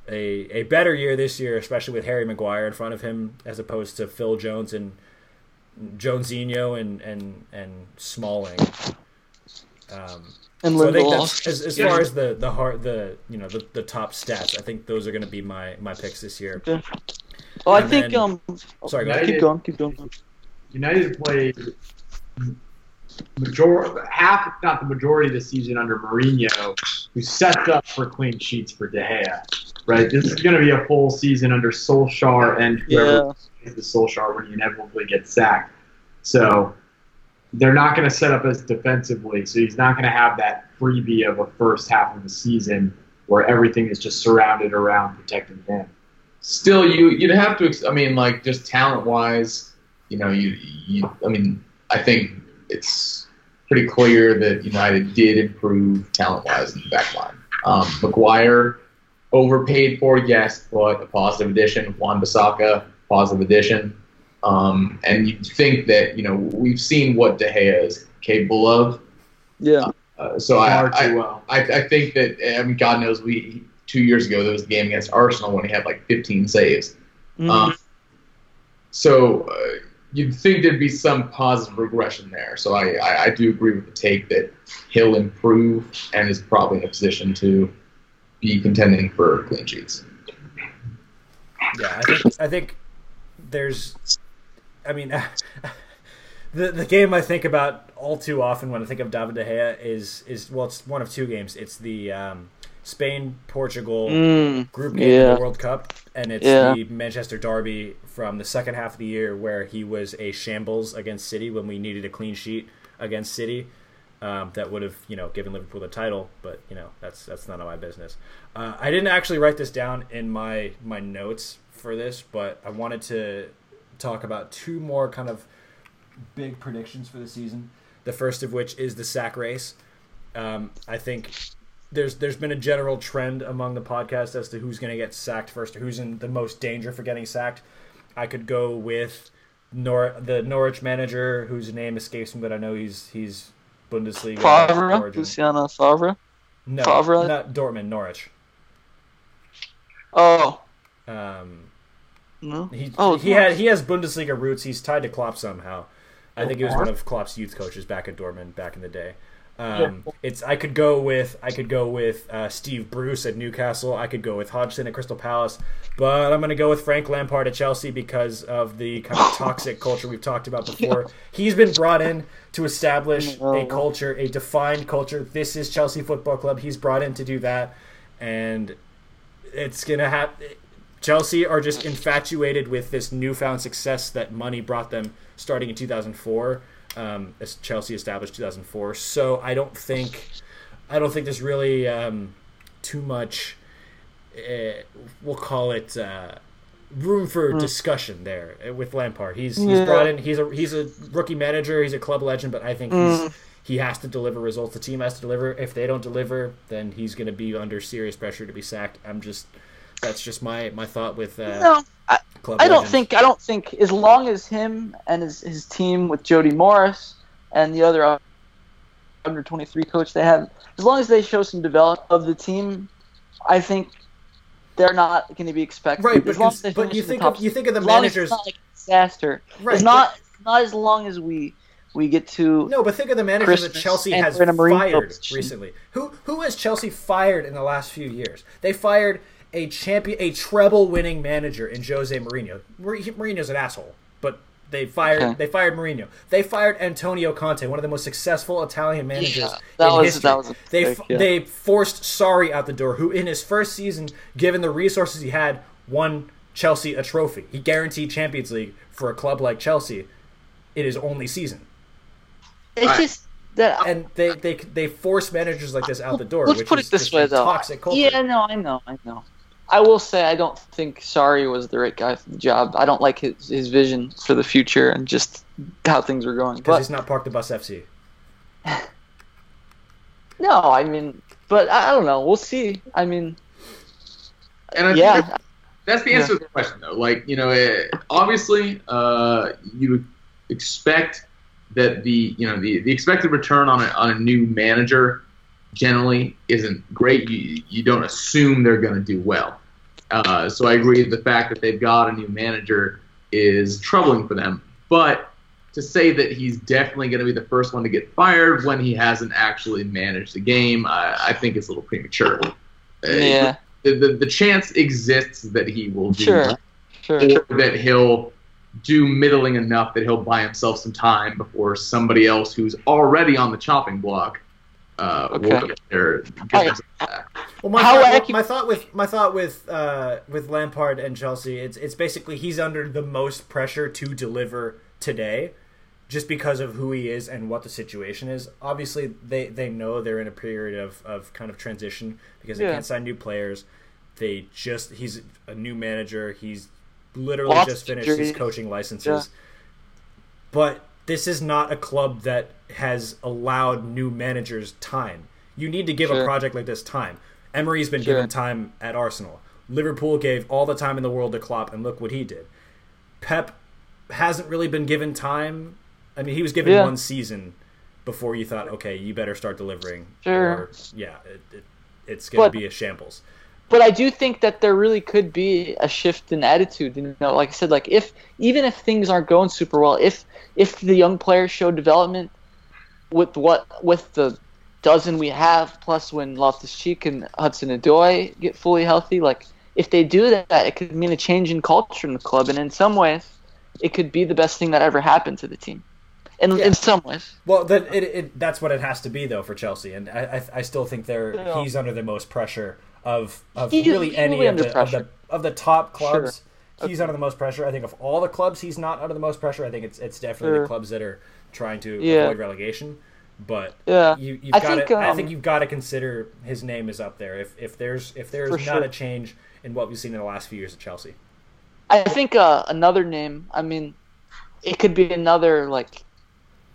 a a better year this year, especially with Harry Maguire in front of him, as opposed to Phil Jones and Jonesinho and and and Smalling. Um, And so I think that's as, as far as the the heart the you know the, the top stats. I think those are going to be my my picks this year. Okay. Well, I think then- um. Sorry, go United- ahead. Keep going. Keep going. United played major half, if not the majority of the season under Mourinho, who sets up for clean sheets for De Gea. Right, this is going to be a full season under Solskjaer and whoever Yeah. is the Solskjaer when he inevitably gets sacked. So they're not going to set up as defensively. So he's not going to have that freebie of a first half of the season where everything is just surrounded around protecting him. Still, you you'd have to. I mean, like just talent wise, you know, you you. I mean, I think it's pretty clear that United did improve talent wise in the back line. Um, Maguire overpaid for, yes, but a positive addition. Wan-Bissaka, positive addition. Um, and you'd think that you know we've seen what De Gea is capable of. Yeah. Uh, so I, I, well. I, I think that I mean God knows we two years ago there was a game against Arsenal when he had like 15 saves. Mhm. Um, so uh, you'd think there'd be some positive regression there. So I, I, I do agree with the take that he'll improve and is probably in a position to be contending for clean sheets. Yeah, I think I think there's, I mean, the the game I think about all too often when I think of David De Gea is is well, it's one of two games. It's the um, Spain Portugal Mm, group game in yeah. the World Cup, and it's Yeah. the Manchester Derby from the second half of the year where he was a shambles against City when we needed a clean sheet against City. Um, that would have you know given Liverpool the title, but you know that's that's none of my business. Uh, I didn't actually write this down in my my notes for this, but I wanted to talk about two more kind of big predictions for the season. The first of which is the sack race. Um, I think there's there's been a general trend among the podcast as to who's going to get sacked first or who's in the most danger for getting sacked. I could go with Nor the Norwich manager whose name escapes me, but I know he's he's Bundesliga Favre, origin. Luciano Favre. No, Favre? not Dortmund, Norwich. Oh Um, no. he oh, he had he has Bundesliga roots. He's tied to Klopp somehow. I think he was one of Klopp's youth coaches back at Dortmund back in the day. Um, it's I could go with I could go with uh, Steve Bruce at Newcastle. I could go with Hodgson at Crystal Palace, but I'm going to go with Frank Lampard at Chelsea because of the kind of toxic culture we've talked about before. He's been brought in to establish a culture, a defined culture. This is Chelsea Football Club. He's brought in to do that, and it's gonna have. Chelsea are just infatuated with this newfound success that money brought them starting in 2004. Um, as Chelsea established 2004. So I don't think, I don't think there's really um, too much. Uh, we'll call it uh, room for discussion there uh, with Lampard. He's he's Yeah. brought in. He's a he's a rookie manager. He's a club legend, but I think he's he has to deliver results. The team has to deliver. If they don't deliver, then he's going to be under serious pressure to be sacked. I'm just that's just my my thought with uh, No, I, club. I don't legend. think. I don't think as long as him and his his team with Jody Morris and the other under twenty three coach they have, as long as they show some development of the team, I think they're not going to be expected. right. But, as long as but you think of you think of the as long as managers. not like disaster. Right, It's not not as long as we we get to No, but think of the managers that Chelsea has we're a Mourinho fired position. recently. Who who has Chelsea fired in the last few years? They fired a champion, a treble-winning manager in Jose Mourinho. Mourinho's an asshole, but They fired Okay. they fired Mourinho. They fired Antonio Conte, one of the most successful Italian managers Yeah, that in was- history. that was they mistake, f- yeah. they forced Sarri out the door, who in his first season, given the resources he had, won Chelsea a trophy. He guaranteed Champions League for a club like Chelsea in his only season. It's Alright. just that. And they they they force managers like this out the door. Let's which put is it this just way, a though. Toxic culture. Yeah, no, I know, I know. I will say I don't think Sarri was the right guy for the job. I don't like his his vision for the future and just how things were going. because he's not parked the Bus FC. no, I mean, but I, I don't know. We'll see. I mean, And I yeah, that's- that's the answer to the question, though. Like, you know, eh, obviously, uh, you expect that the, you know, the, the expected return on a, on a new manager generally isn't great. You, you don't assume they're going to do well. Uh, so I agree that the fact that they've got a new manager is troubling for them. But to say that he's definitely going to be the first one to get fired when he hasn't actually managed the game, I, I think it's a little premature. Yeah, the, the, the chance exists that he will do Sure. well, sure. or that he'll do middling enough that he'll buy himself some time before somebody else who's already on the chopping block uh, Okay. get their, get Alright. themselves back. Well, my How thought, acu- my thought with my thought with uh, with Lampard and Chelsea, it's it's basically he's under the most pressure to deliver today, just because of who he is and what the situation is. Obviously, they they know they're in a period of, of kind of transition because they Yeah. can't sign new players. They just he's a new manager. He's literally Lots just of finished his coaching licenses. Yeah. But this is not a club that has allowed new managers time. You need to give a project like this time. Emery's been Sure. given time at Arsenal. Liverpool gave all the time in the world to Klopp, and look what he did. Pep hasn't really been given time. I mean, he was given Yeah. one season before you thought, okay, you better start delivering. Sure. Or, yeah, it, it, it's going to be a shambles. But I do think that there really could be a shift in attitude. You know, like I said, like if even if things aren't going super well, if if the young players show development with what with the dozen we have, plus when Loftus Cheek and Hudson Odoi get fully healthy, like if they do that, it could mean a change in culture in the club, and in some ways, it could be the best thing that ever happened to the team. In in some ways, Well, that it, it that's what it has to be though for Chelsea, and I I, I still think they're Yeah. he's under the most pressure of of He's really any of the, of the of the top clubs. He's under the most pressure. I think of all the clubs, he's not under the most pressure. I think it's it's definitely Sure. the clubs that are trying to Yeah. avoid relegation. But Yeah. you you've I got think, to I um, think you've got to consider his name is up there. If if there's if there's not sure. a change in what we've seen in the last few years at Chelsea, I think uh, another name. I mean, it could be another like,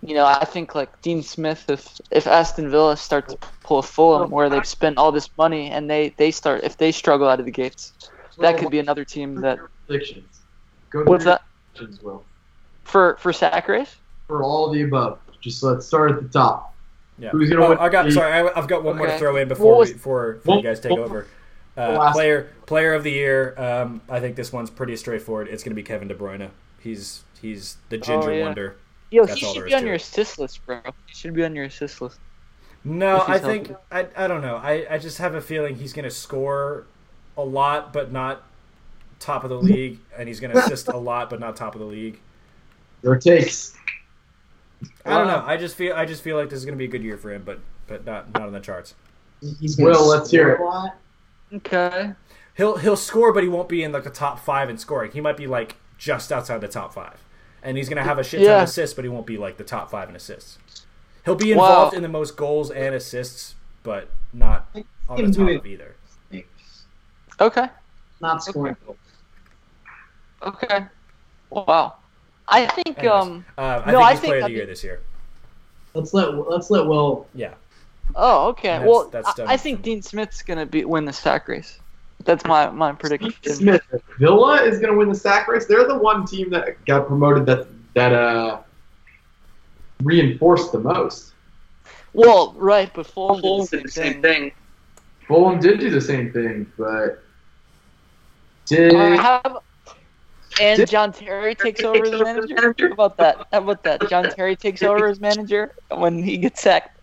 you know, I think like Dean Smith. If if Aston Villa start to pull a Fulham where they've spent all this money and they they start if they struggle out of the gates, that could be another team that. predictions. Go What's that predictions, Will. for for sack race? For all the above. Just let's start at the top. yeah. Who's gonna Oh, win I got sorry, I, I've got one more to throw in before What was- we, before, before you guys take over. Uh, player player of the year. Um, I think this one's pretty straightforward. It's going to be Kevin De Bruyne. He's he's the ginger Oh, yeah. wonder. Yo, That's he should be on your assist list, bro. He should be on your assist list. No, I think healthy. I, I don't know. I, I just have a feeling he's going to score a lot, but not top of the league, and he's going to assist a lot, but not top of the league. Your takes. I don't know. I just feel I just feel like this is going to be a good year for him, but but not not on the charts. He's Will, let's hear it. Okay. He'll he'll score, but he won't be in like the top five in scoring. He might be like just outside the top five, and he's gonna have a shit ton Yeah. of assists, but he won't be like the top five in assists. He'll be Wow. involved in the most goals and assists, but not on the can top of either. Okay. Not scoring goals. Okay. Wow. I think Anyways, um. uh, I no, think I he's think player of I the year think- this year. Let's let let's let Will. Yeah, Oh, okay. That's- well, that's I, I think Dean Smith's gonna be win the sack race. That's my my prediction. Smith. Villa is going to win the sack race. They're the one team that got promoted that that uh reinforced the most. Well, right, but Fulham did the same thing. Fulham did do the same thing, but did Uh, how- and John Terry takes over as manager. How about that? How about that? John Terry takes over as manager when he gets sacked.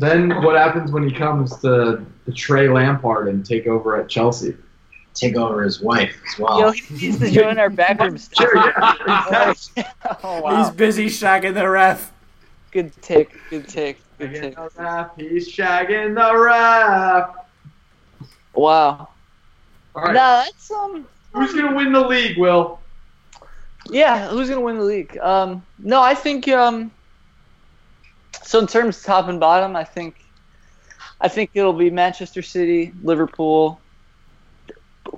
Then what happens when he comes to the Trey Lampard and take over at Chelsea? take over his wife as well. Yo, he needs to join our backroom staff. Sure, yeah. oh wow. He's busy shagging the ref. Good take. Good take. Good Shagging take. the ref. He's shagging the ref. Wow. All right. No, that's um. Who's gonna win the league, Will? Yeah, who's gonna win the league? Um, no, I think um. So in terms of top and bottom, I think, I think it'll be Manchester City, Liverpool.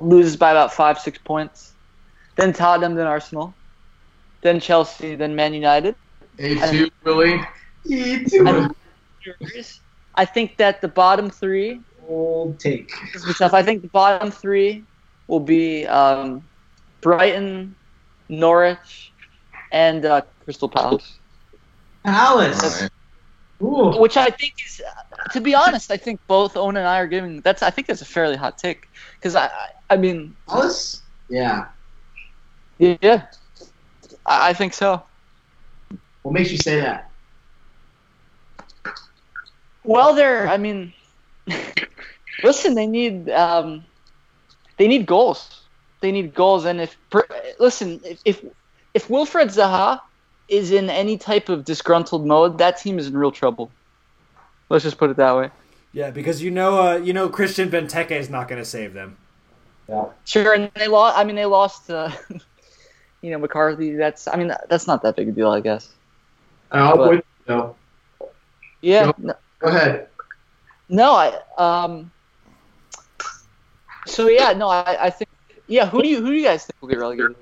Loses by about five, six points, then Tottenham, then Arsenal, then Chelsea, then Man United. A2, Willie. E two. I think that the bottom three Old take. This will be tough. I think the bottom three will be um, Brighton, Norwich, and uh, Crystal Palace. Palace. Ooh. Which I think is, to be honest, I think both Owen and I are giving. That's I think that's a fairly hot take because I, I, I mean, Palace? Yeah. yeah, I, I think so. What makes you say that? Well, they're. I mean, listen, they need um, they need goals. They need goals, and if per- listen, if if, if Wilfried Zaha is in any type of disgruntled mode, that team is in real trouble. Let's just put it that way. Yeah, because you know, uh, you know, Christian Benteke is not going to save them. Yeah. Sure, and they lost. I mean, they lost. Uh, you know, McCarthy. That's. I mean, that's not that big a deal, I guess. I'll But- with you, though. Yeah. Go- No, Go ahead. no I. Um. So yeah, no, I, I think. Yeah, who do you who do you guys think will get relegated?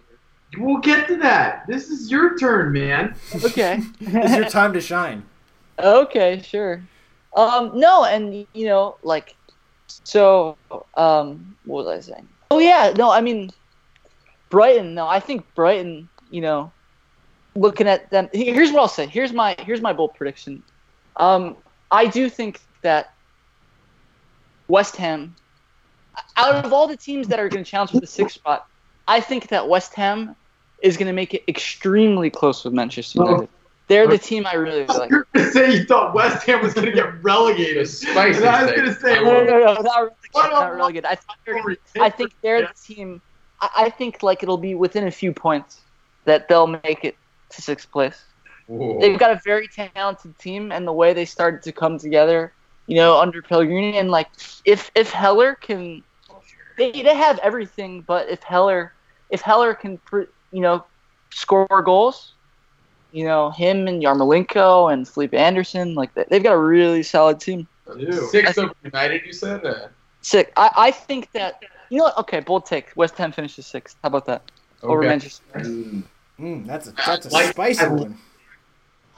We'll get to that. This is your turn, man. Okay. It's your time to shine. Okay, sure. Um, no, and you know, like, so, um, what was I saying? Oh yeah, no, I mean, Brighton. No, I think Brighton. You know, looking at them. Here's what I'll say. Here's my here's my bold prediction. Um, I do think that West Ham, out of all the teams that are going to challenge for the sixth spot, I think that West Ham is going to make it extremely close with Manchester United. They're the team I really like. You're gonna say you thought West Ham was gonna get relegated. Spicy And I was take. gonna say, No, no, no, no, not really good. What Not a- really good. I, thought they were- I think they're the team. I, I think like it'll be within a few points that they'll make it to sixth place. Whoa. They've got a very talented team, and the way they started to come together, you know, under Pellegrini, and like if if Haller can, they they have everything, but if Haller if Haller can, you know, score goals. You know him and Yarmolenko and Felipe Anderson, like they- they've got a really solid team. Ew. Six over United, you said? Uh, Sick. I, I think that you know what? Okay, bold take. West Ham finishes sixth. How about that? Over. Manchester. Mm. Mm, that's a that's a Like- spicy I- one.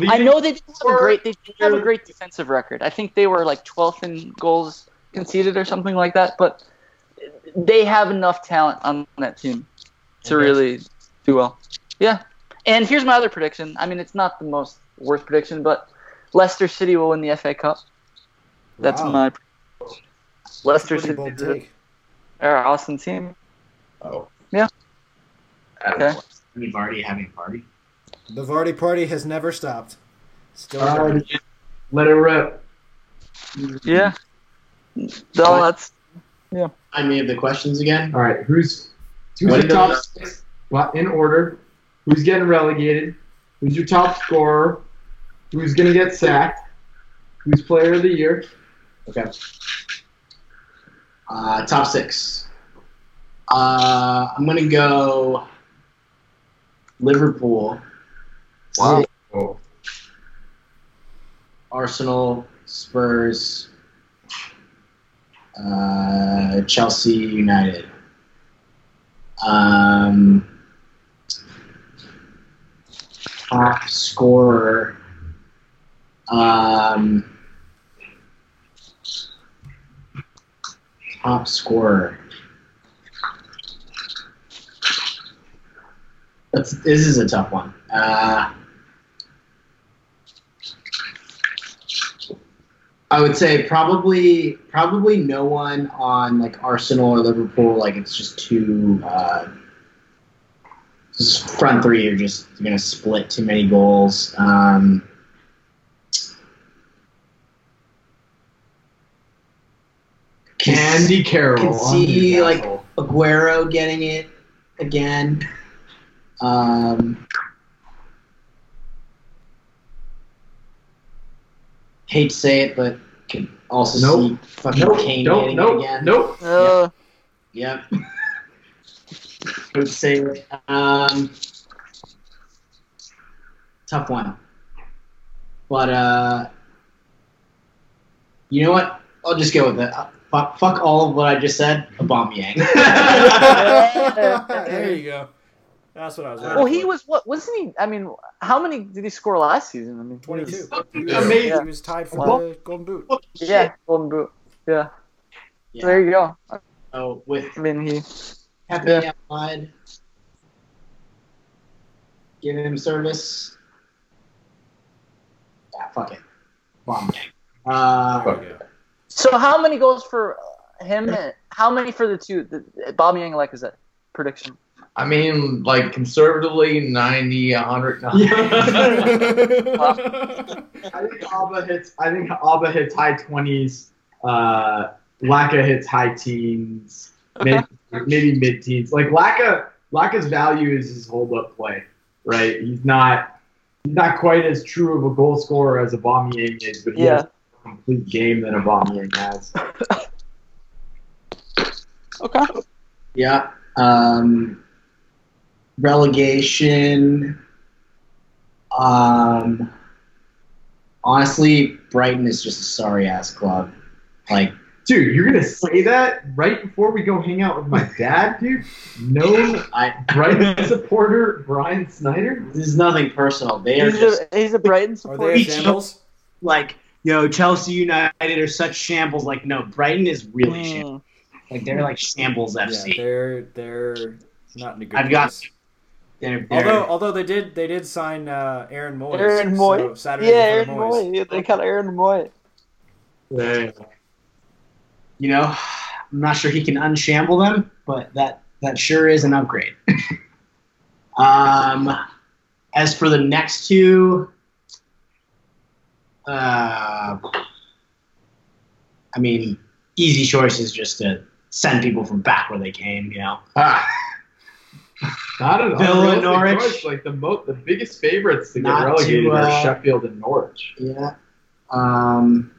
I know they didn't have a great they didn't have a great defensive record. I think they were like 12th in goals conceded or something like that. But they have enough talent on that team to Okay. really do well. Yeah. And here's my other prediction. I mean, it's not the most worst prediction, but Leicester City will win the FA Cup. That's Wow. my Leicester City. bold is take. Our awesome team. Oh. Yeah. Okay. Me Vardy having a party. The Vardy party has never stopped. Still All going. right. Let it rip. Yeah. No, that's I me of the questions again. All right. Who's who's What your does- top six? What in order? Who's getting relegated? Who's your top scorer? Who's gonna get sacked? Who's player of the year? Okay. Uh, top six. Uh, I'm gonna go Liverpool, Wow. Arsenal, Spurs, uh, Chelsea, United. Um, top scorer. Um, top scorer. That's, this is a tough one. Uh, I would say probably probably no one on like Arsenal or Liverpool. Like it's just too uh, just front three are just gonna split too many goals. Um, Can- Andy Carroll. can see, like, Aguero getting it again. Um, hate to say it, but can also Nope. see fucking nope, Kane nope, getting nope, it again. nope. Uh, Yep. hate to say it. Um, tough one. But uh, you know what? I'll just go with it. Uh, fuck, fuck all of what I just said. Aubameyang. there you go. That's what I was. Well, well, he was what? Wasn't he? I mean, how many did he score last season? I mean, twenty-two. He was, Amazing. He was tied for Wow. the Golden Boot. Yeah, Golden Boot. Yeah. Yeah. So there you go. Oh, with I mean, he. Happy Yeah. outside, giving him service. Yeah, fuck it. Aubameyang. Uh, Fuck. Yeah. So how many goals for him? How many for the two? The, Bobby Yang, like, is that prediction? I mean, like conservatively, 90, 100. I think Auba hits. I think Auba hits high twenties. Uh, Laca hits high teens, maybe, maybe mid teens. Like Laca, Laca's value is his hold up play, right? He's not. He's not quite as true of a goal scorer as Aubameyang is, but he Yeah. has a complete game than Aubameyang has. Okay. yeah. Um, relegation. Um, honestly, Brighton is just a sorry ass club. Like, Dude, you're gonna say that right before we go hang out with my dad, dude? No I Brighton supporter, Brian Snyder. this is nothing personal. They are He's just a, he's a Brighton Are supporter. they a shambles? like, yo, Chelsea United are such shambles. Like, no, Brighton is really shambles. Mm. Like, they're like shambles Yeah, FC. they're they're not in a good I've got- place. They're, they're, Although although they did they did sign uh, Aaron Mooy. Aaron So Saturday Yeah, Aaron for the Moyes. Mooy. Yeah, they got Aaron Mooy. you know, I'm not sure he can unshamble them, but that that sure is an upgrade. um, as for the next two, uh, I mean, easy choice is just to send people from back where they came. You know, Ah, Not an Villa, unrealistic Norwich. choice. Like the mo- the biggest favorites to get Not relegated to, are uh, Sheffield and Norwich. yeah. Um,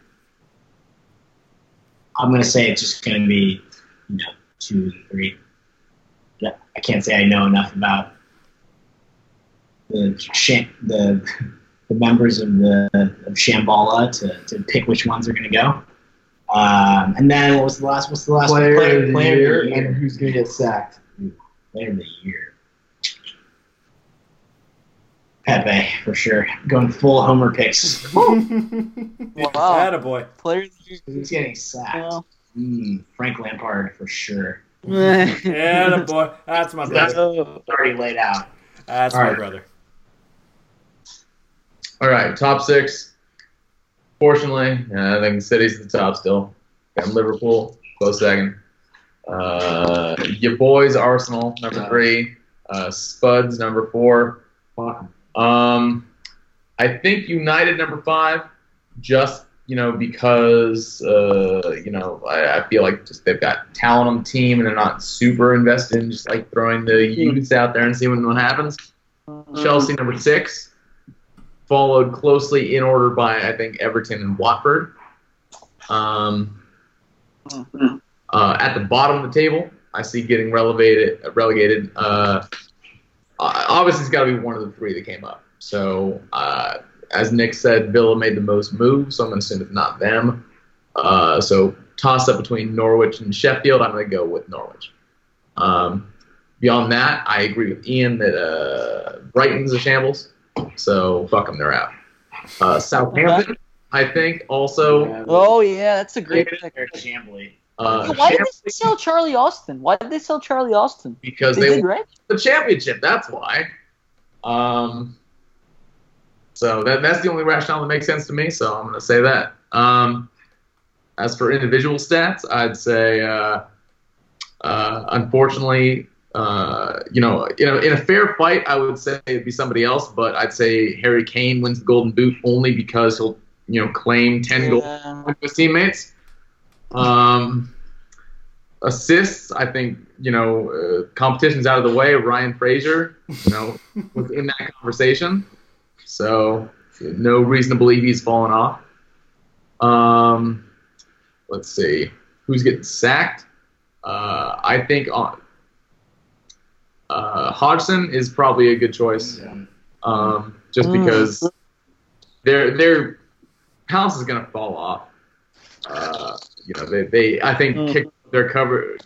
I'm gonna say it's just gonna be, you know, two, three. Yeah, I can't say I know enough about the sham- the the members of the of Shambhala to, to pick which ones are gonna go. Um, and then what was the last? What's the last? Player, player year, year. and who's gonna get sacked? Player of the year. Pepe for sure. Going full homer picks. Wow. Attaboy. Player of the year. He's getting sacked. Well, Mm, Frank Lampard for sure. Attaboy. That's my That's brother. already laid out. That's All my right. brother. all right, top six. Fortunately, uh, I think the City's at the top still. Got Liverpool, close second. Uh, your boys, Arsenal, number three. Uh, Spuds, number four. Um, I think United number five, just you know because uh, you know I, I feel like just they've got talent on the team and they're not super invested in just like throwing the youths out there and seeing what happens. Chelsea number six, followed closely in order by I think Everton and Watford. Um, uh, at the bottom of the table, I see getting relegated. Relegated. Uh, uh, obviously, it's got to be one of the three that came up. So, uh, as Nick said, Villa made the most moves, so I'm going to assume it's not them. Uh, so, toss up between Norwich and Sheffield. I'm going to go with Norwich. Um, beyond that, I agree with Ian that uh, Brighton's a shambles. So, fuck them, they're out. Uh, Southampton, I think, also. Oh yeah, that's a great pick. They're shambly. Uh, Why did they sell Charlie Austin? Why did they sell Charlie Austin? because They they right? the championship. That's why. Um, so that that's the only rationale that makes sense to me. So I'm going to say that. Um, as for individual stats, I'd say, uh, uh, unfortunately, uh, you know, you know, in a fair fight, I would say it'd be somebody else, but I'd say Harry Kane wins the Golden Boot only because he'll, you know, claim ten goals with his teammates. Um, assists, I think you know uh, competition's out of the way. Ryan Fraser, you know, was in that conversation, so no reason to believe he's fallen off. Um, let's see, who's getting sacked? Uh, I think on. Uh, Hodgson is probably a good choice, um, just Mm. because their their Palace is going to fall off. Uh, you know, they, they I think Mm. kicked their cover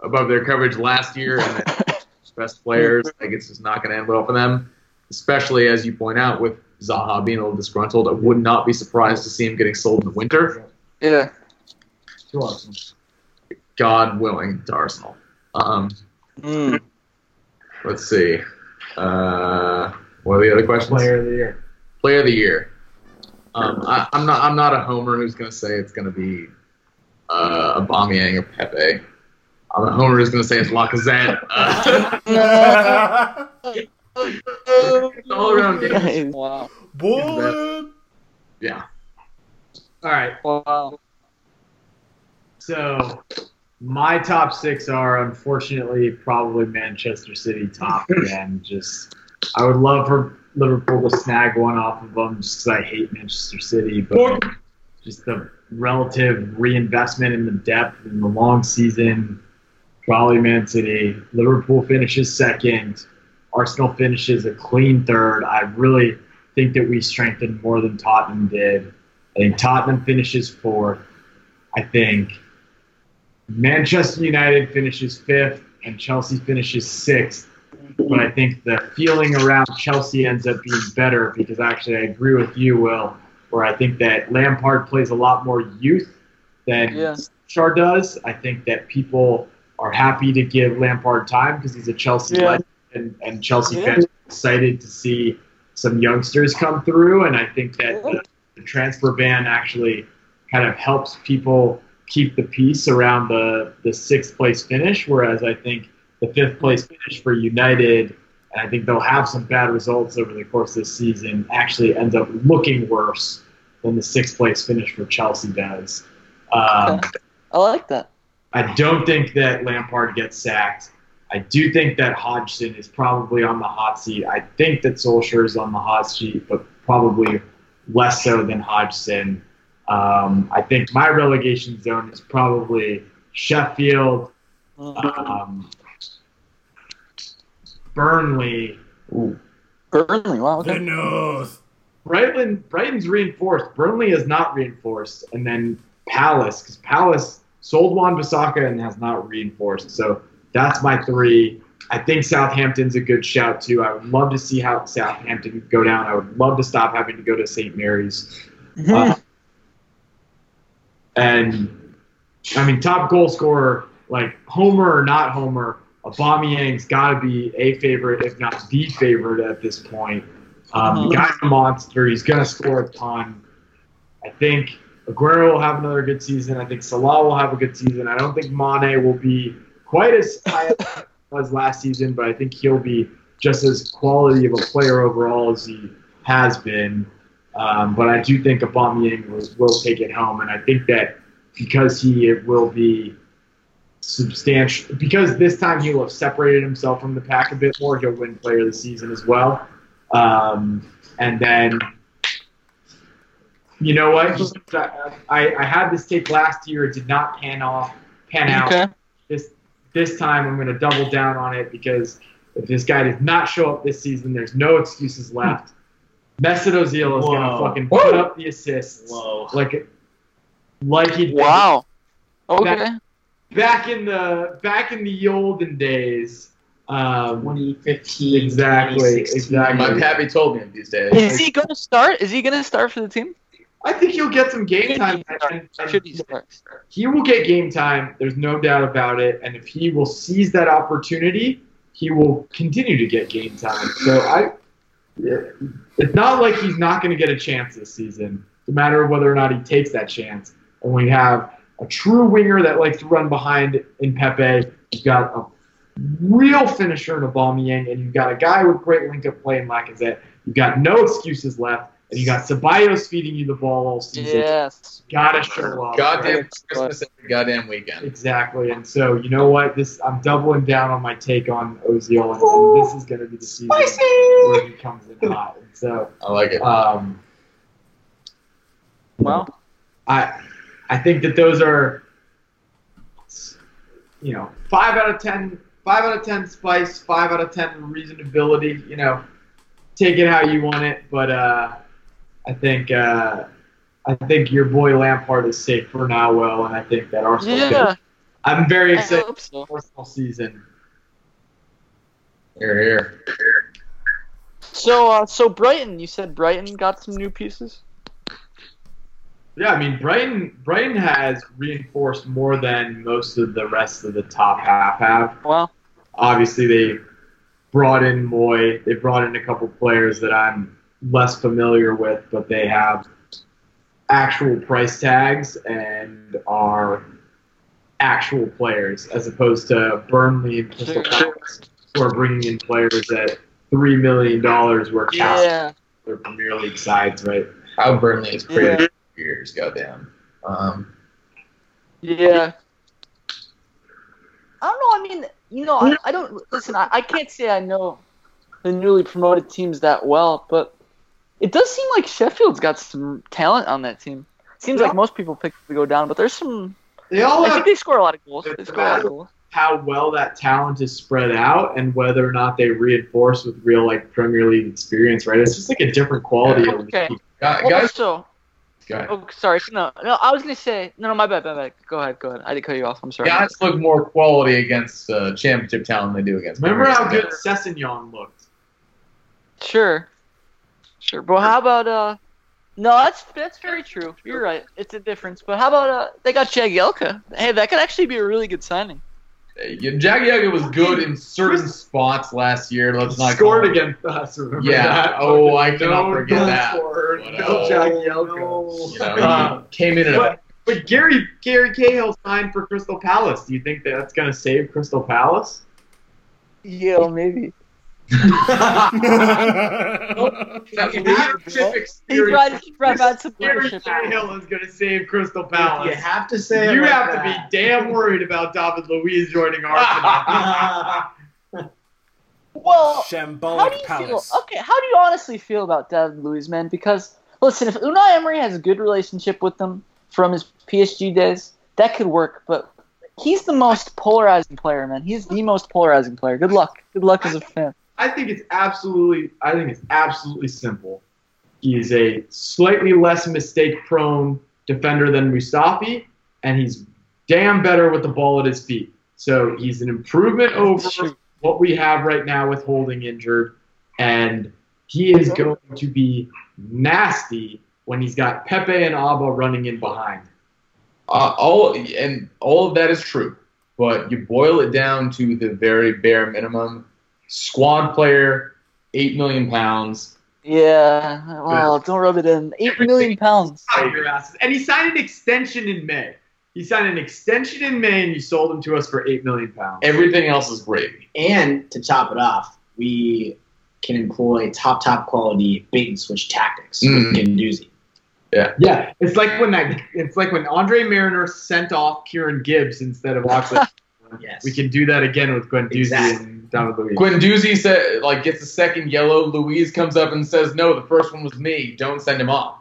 above their coverage last year, and best players. I Like it's just not going to end well for them, especially as you point out with Zaha being a little disgruntled. I would not be surprised to see him getting sold in the winter. Yeah. To Arsenal. God willing, to Arsenal. Um, Mm. let's see. Uh, what are the other questions? Player of the year. Player of the year. Um, I, I'm not. I'm not a homer who's going to say it's going to be uh, Aubameyang or Pepe. I'm a homer is going to say it's Lacazette. Uh, it's all around game. wow. Bullet. Yeah. All right. Wow. So my top six are unfortunately probably Manchester City top again. Just I would love for Liverpool to snag one off of them just because I hate Manchester City, but just the relative reinvestment in the depth in the long season. Probably Man City. Liverpool finishes second. Arsenal finishes a clean third. I really think that we strengthened more than Tottenham did. I think Tottenham finishes fourth. I think Manchester United finishes fifth and Chelsea finishes sixth. But I think the feeling around Chelsea ends up being better because actually I agree with you, Will, where I think that Lampard plays a lot more youth than Yeah. Solskjaer does. I think that people are happy to give Lampard time because he's a Chelsea Yeah. legend and, and Chelsea Yeah. fans are excited to see some youngsters come through. And I think that the, the transfer ban actually kind of helps people keep the peace around the, the sixth place finish, whereas I think the fifth place finish for United, and I think they'll have some bad results over the course of this season, actually ends up looking worse than the sixth place finish for Chelsea does. Um, Okay. I like that. I don't think that Lampard gets sacked. I do think that Hodgson is probably on the hot seat. I think that Solskjaer is on the hot seat, but probably less so than Hodgson. Um, I think my relegation zone is probably Sheffield, Mm. um, Burnley. Burnley. Wow. The Okay. nose. Brighton, Brighton's reinforced. Burnley is not reinforced, and then Palace because Palace sold Wan-Bissaka and has not reinforced. So that's my three. I think Southampton's a good shout too. I would love to see how Southampton go down. I would love to stop having to go to St. Mary's. Mhm. Uh, and I mean, top goal scorer, like Homer or not Homer, Aubameyang's got to be a favorite, if not the favorite at this point. Um, the guy's a monster. He's going to score a ton. I think Aguero will have another good season. I think Salah will have a good season. I don't think Mane will be quite as high as last season, but I think he'll be just as quality of a player overall as he has been. Um, but I do think Aubameyang will, will take it home, and I think that because he will be substantial, because this time he will have separated himself from the pack a bit more, he'll win Player of the Season as well. Um, and then, you know what? I, I had this take last year. It did not pan off, pan out. Okay. This this time I'm going to double down on it because if this guy does not show up this season, there's no excuses left. Mesut Ozil is going to Whoa. fucking put up the assists Whoa. like like he did Wow. Okay. Back in the back in the olden days. Um, 2015, Exactly, exactly. My pappy told me these days. Is he gonna start? Is he gonna start for the team? I think he'll get some game time. and- and Should he start? he will get game time. There's no doubt about it. And if he will seize that opportunity, he will continue to get game time. So I, it's not like he's not going to get a chance this season. It's a matter of whether or not he takes that chance. And we have a true winger that likes to run behind in Pepe. You've got a real finisher in Aubameyang, and you've got a guy with great link-up play in Lacazette. You've got no excuses left. and you got Ceballos feeding you the ball all season. Yes. Gotta show up. Goddamn right? Christmas every goddamn weekend. Exactly, and so you know what? This I'm doubling down on my take on Ozil, and, and this is going to be the season where he comes in hot. And so, I like it. um, Well, I I think that those are, you know, five out of ten, five out of ten spice, five out of ten reasonability. You know, take it how you want it, but uh, I think uh, I think your boy Lampard is safe for now, well, and I think that Arsenal. yeah. I'm very excited hope so. Arsenal season. Here, here. So, uh, so Brighton, you said Brighton got some new pieces. Yeah, I mean Brighton. Brighton has reinforced more than most of the rest of the top half have. Well, Obviously, they brought in Mooy. They brought in a couple players that I'm less familiar with, but they have actual price tags and are actual players, as opposed to Burnley and Crystal Palace, who are bringing in players at three million dollars, worth cap yeah. their Premier League sides, right? How Burnley is Yeah. Created for years, goddamn. Um, Yeah. I don't know. I mean, you know, I, I don't listen. I, I can't say I know the newly promoted teams that well, but it does seem like Sheffield's got some talent on that team. Seems like most people pick to go down, but there's some. They all I have think they score a lot of goals. They score a lot of goals. how well that talent is spread out and whether or not they reinforce with real like Premier League experience, right? It's just like a different quality of Okay. league. guys, guys, Also, guys, oh, sorry. No, no. I was gonna say no, no. My bad. My bad. Go ahead. Go ahead. I did cut you off. I'm sorry. guys look more quality against uh, championship talent than they do against. Remember how good Sessegnon looked? Sure. Sure. But how about uh no, that's that's very true. You're right. It's a difference. But how about uh they got Jagielka. Hey, that could actually be a really good signing. Yeah, Jagielka was good in certain spots last year. Let's not Scored call- against us. Remember Yeah. that? Oh, I No cannot forget goal that. scored, But, No uh, Jagielka. You know, Uh, came in at a but, but Gary Gary Cahill signed for Crystal Palace. Do you think that that's going to save Crystal Palace? Yeah, maybe. That leadership He experience. brought he brought out some Gary leadership. Cahill is going to save Crystal Palace. You Palace. have to say. You like have to be damn worried about David Luiz joining Arsenal. Well, how Shambolic do you Palace. feel? Okay, how do you honestly feel about David Luiz, man? Because listen, if Unai Emery has a good relationship with them from his PSG days, that could work. But he's the most polarizing player, man. He's the most polarizing player. Good luck. Good luck as a fan. I think it's absolutely. I think it's absolutely simple. He is a slightly less mistake-prone defender than Mustafi, and he's damn better with the ball at his feet. So he's an improvement over True. what we have right now with Holding injured, and he is going to be nasty when he's got Pepe and Auba running in behind. Uh, all and all of that is true, but you boil it down to the very bare minimum. Squad player, eight million pounds. Yeah. Well, don't rub it in. Eight million pounds. Out of. And he signed an extension in May. He signed an extension in May, and you sold him to us for eight million pounds. Everything else is gravy. And to top it off, we can employ top, top quality bait and switch tactics Mm. with Guendouzi. Yeah, yeah. it's like when that. It's like when Andre Marriner sent off Kieran Gibbs instead of Oxlade. Yes. we can do that again with Gwen Exactly. And David Luiz. Guendouzi said, like, gets a second yellow. Luiz comes up and says, "No, the first one was me. Don't send him off."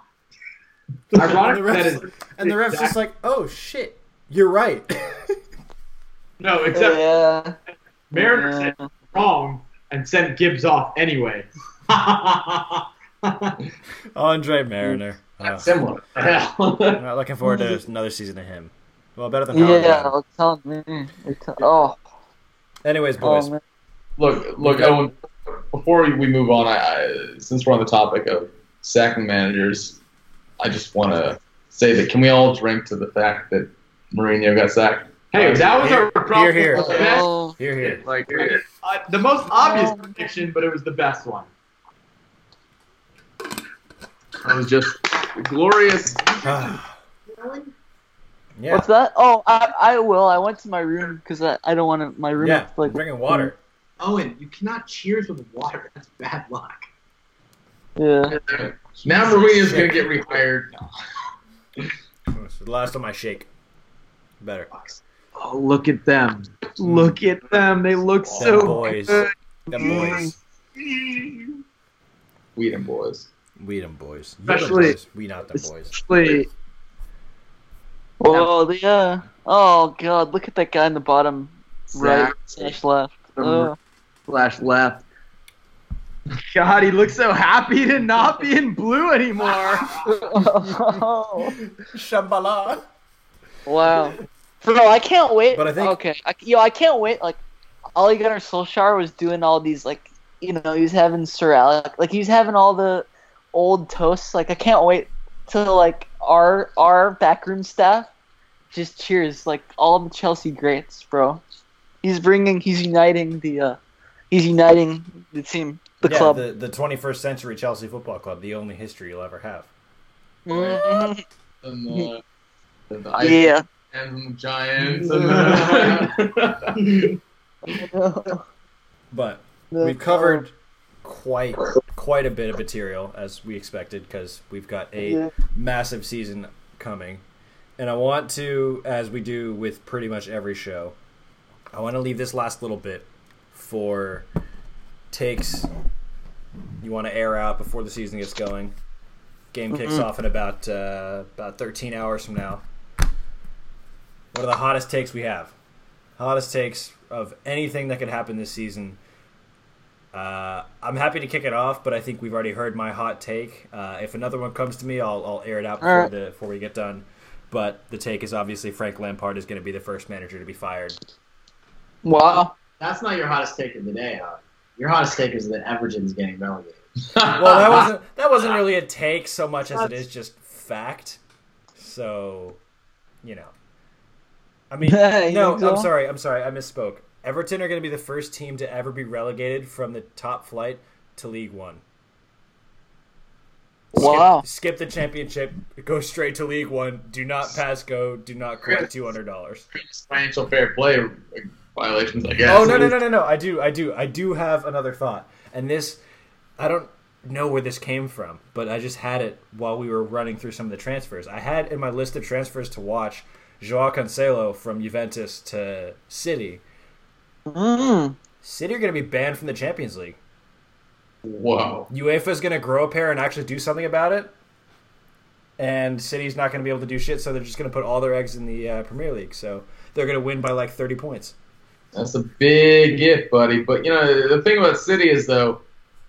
Ironic And the ref's, is and the ref's exact- just like, oh shit, you're right. no, except oh, Yeah. Marriner Yeah. said wrong and sent Gibbs off anyway. Andre Marriner. Oh, Similar. I'm not looking forward to another season of him. Well, better than Yeah. Howard. I'm telling me. I'm tell- Oh. Anyways, oh, boys. Oh man. Look, look, Owen. Before we move on, I, I since we're on the topic of sacking managers, I just want to say that can we all drink to the fact that Mourinho got sacked? Hey, that was Here, our problem. here, here. The, best- Oh. Here, here. Like, uh, the most obvious Um, prediction, but it was the best one. it was just glorious. yeah. What's that? Oh, I, I will. I went to my room because I, I don't want to, my room. Yeah. to, like Drinking water. Owen, you cannot cheers with water. That's bad luck. Yeah. Now Mourinho's gonna get rehired. The last time I shake. Better. Oh, look at them! Look at them! They look Them so boys. good. Them boys. Whedon boys. We them boys. Especially- boys. We not them boys. Especially, Oh uh, yeah. Oh god, look at that guy in the bottom right slash left. from Ugh. Slash left. God, he looks so happy to not be in blue anymore. Shambhala. wow. Bro, I can't wait. But I think- okay, I, yo, I can't wait. Like, Ole Gunnar Solskjaer was doing all these like, you know, he was having Sir Alex, like he was having all the old toasts. Like, I can't wait till like our our backroom staff just cheers like all the Chelsea greats, bro. He's bringing, he's uniting the, uh he's uniting the team, the yeah, club. The, the 21st century Chelsea Football Club, the only history you'll ever have. Mhm. And the, the, the Yeah. and the Giants. And But we've covered quite quite a bit of material as we expected because we've got a Yeah. massive season coming. And I want to, as we do with pretty much every show, I want to leave this last little bit for takes you want to air out before the season gets going. Game kicks Mhm. off in about uh, about 13 hours from now. What are the hottest takes we have? Hottest takes of anything that could happen this season. Uh, I'm happy to kick it off, but I think we've already heard my hot take. Uh, if another one comes to me, I'll, I'll air it out before, Alright. the, before we get done. But the take is obviously Frank Lampard is going to be the first manager to be fired. Wow. That's not your hottest take of the day, huh? Your hottest take is that Everton's getting relegated. Well, that wasn't that wasn't really a take so much as it is just fact. So, you know, I mean, no. I'm sorry, I'm sorry, I misspoke. Everton are going to be the first team to ever be relegated from the top flight to League One. Skip- Wow. Skip, the championship, go straight to League One. Do not pass go. Do not collect two hundred dollars. financial fair play violations, I guess. Oh no no no no no! I do I do I do have another thought, and this I don't know where this came from, but I just had it while we were running through some of the transfers. I had in my list of transfers to watch Joao Cancelo from Juventus to City. Mm. City are going to be banned from the Champions League. Whoa. is going to grow a pair and actually do something about it. And City's not going to be able to do shit, so they're just going to put all their eggs in the uh, Premier League. So they're going to win by like 30 points. That's a big if, buddy. But you know, the thing about City is though,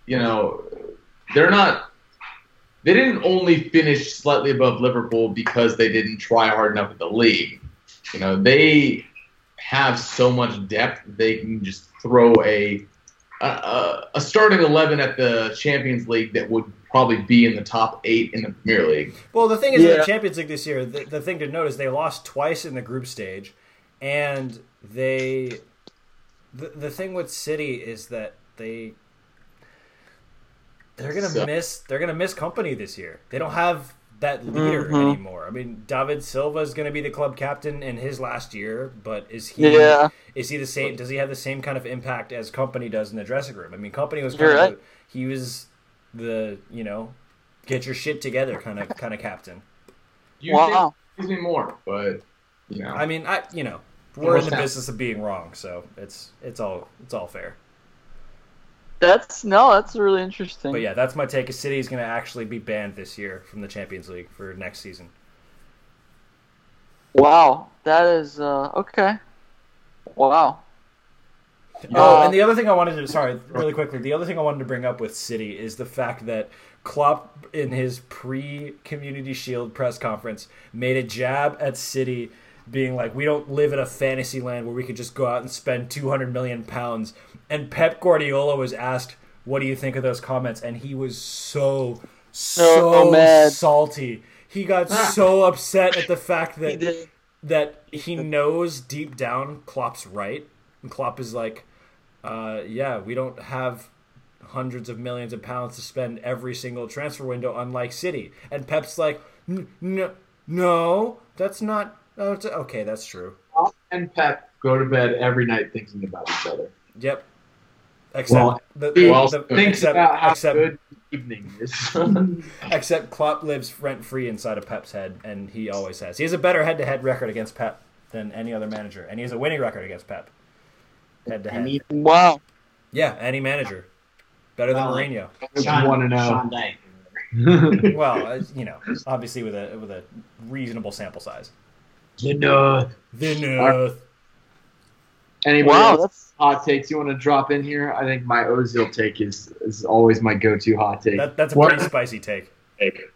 you know, they're not. They didn't only finish slightly above Liverpool because they didn't try hard enough at the league. You know, they have so much depth they can just throw a a, a starting eleven at the Champions League that would probably be in the top eight in the Premier League. Well, the thing is, in Yeah. the Champions League this year, the, the thing to note is they lost twice in the group stage, and they. The, the thing with City is that they they're gonna So- miss they're gonna miss Kompany this year. They don't have that leader Mhm. anymore. I mean, David Silva is going to be the club captain in his last year, but is he Yeah. is he the same? Does he have the same kind of impact as Kompany does in the dressing room? I mean, Kompany was You're kind of right. he was the you know get your shit together kind of kind of captain. You Wow. think me more, but you know, I mean, I you know we're in the Almost business of being wrong, so it's it's all it's all fair. That's no, that's really interesting. But yeah, that's my take. A City is going to actually be banned this year from the Champions League for next season. Wow, that is uh, okay. Wow. Oh, Uh, and the other thing I wanted to sorry, really quickly, the other thing I wanted to bring up with City is the fact that Klopp in his pre-Community Shield press conference made a jab at City being like we don't live in a fantasy land where we could just go out and spend 200 million pounds and Pep Guardiola was asked what do you think of those comments and he was so so Oh, mad. salty. He got so upset at the fact that did. that he knows deep down Klopp's right. And Klopp is like, uh, yeah, we don't have hundreds of millions of pounds to spend every single transfer window, unlike City. And Pep's like, no, no, that's not. Oh, it's, okay, that's true. and Pep go to bed every night thinking about each other. Yep. Except Well, the, he Well, the- Think except, about how except, good evening is. except Klopp lives rent free inside of Pep's head, and he always has. He has a better head to head record against Pep than any other manager, and he has a winning record against Pep. Head to head. Wow. Yeah, any manager. Better than Well, Mourinho. Sean, one and. Sean Dyche. Well, uh, you know, obviously with a with a reasonable sample size. You know. The North. Anybody Wow, else that's hot takes you want to drop in here? I think my Ozil take is is always my go-to hot take. That, that's a What? pretty spicy take.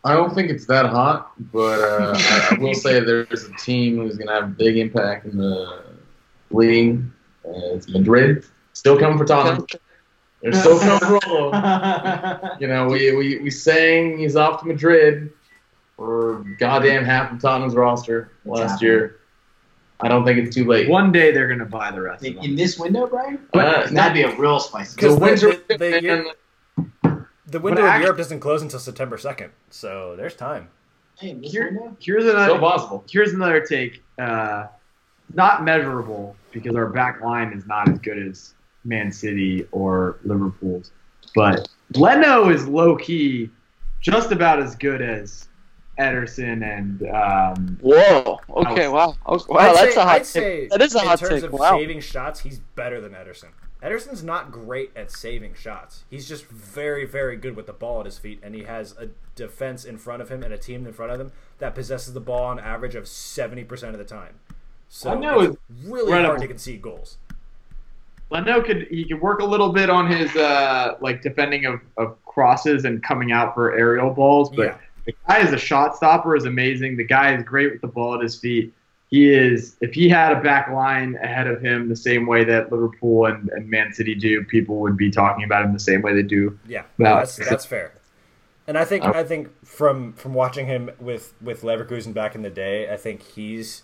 I don't think it's that hot, but uh, I, I will say there's a team who's going to have a big impact in the league. Uh, it's Madrid. Still coming for Tottenham. They're still coming for Rolo. You know, we, we, we sang he's off to Madrid for goddamn half of Tottenham's roster last happening. year. I don't think it's too late. One day they're gonna buy the rest of in, them. in this window, Brian? Uh, That'd be a real spicy. Because the the- the- the year- The window But in Europe doesn't close until September 2nd, so there's time. Hey, in Here- window? Here's so another. possible. Here's another take. Uh, not measurable because our back line is not as good as Man City or Liverpool's, but Leno is low key just about as good as Ederson and um, whoa. Okay, wow. Okay, wow, I'd that's say, a hot I'd take. say That is a hot take. in hot terms of Wow. saving shots, he's better than Ederson. Ederson's not great at saving shots. He's just very, very good with the ball at his feet, and he has a defense in front of him and a team in front of him that possesses the ball on average of seventy percent of the time. So I know it's really hard incredible. to concede goals. Leno could he could work a little bit on his uh, like defending of, of crosses and coming out for aerial balls, but Yeah. The guy is a shot stopper is amazing. The guy is great with the ball at his feet. He is if he had a back line ahead of him the same way that Liverpool and, and Man City do, people would be talking about him the same way they do. Yeah, Well, that's that's fair. And I think uh, I think from from watching him with with Leverkusen back in the day, I think he's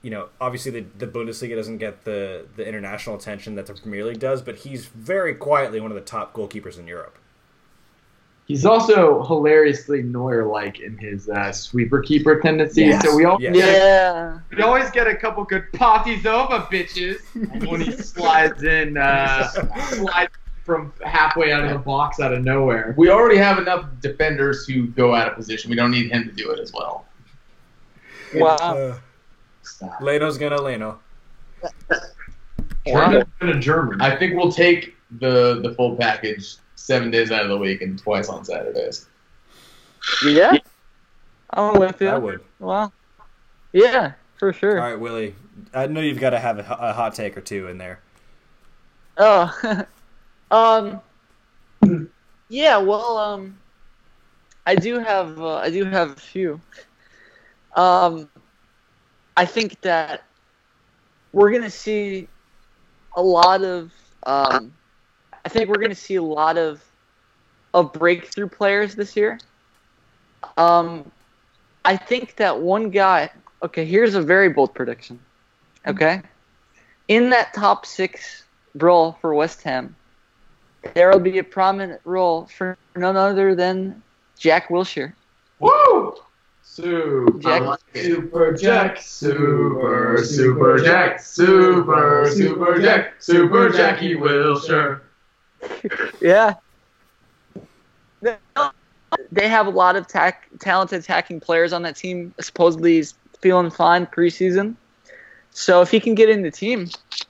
you know obviously the, the Bundesliga doesn't get the the international attention that the Premier League does, but he's very quietly one of the top goalkeepers in Europe. He's also hilariously Neuer like in his uh, sweeper keeper tendencies. Yes. So we always, Yes. get a, Yeah. we always get a couple good parties over, bitches, when he slides in, uh, slides from halfway out of the box out of nowhere. We already have enough defenders who go out of position. We don't need him to do it as well. Wow. Uh, Stop. Leno's gonna Leno. German German. I think we'll take the the full package seven days out of the week and twice on Saturdays. Yeah. I'm with you. I would. Well, Yeah, for sure. All right, Willie. I know you've got to have a, a hot take or two in there. Oh, um, yeah. Well, um, I do have uh, I do have a few. Um, I think that we're gonna see a lot of. Um, I think we're gonna see a lot of of breakthrough players this year. Um, I think that one guy. Okay, here's a very bold prediction. Okay, in that top six role for West Ham, there will be a prominent role for none other than Jack Wilshere. Woo! Super Jack- Super Jack. Super, super Jack, super, super Jack, super Jackie Wilshere. Yeah. They have a lot of tack, talented attacking players on that team. Supposedly, he's feeling fine preseason. So if he can get in the team,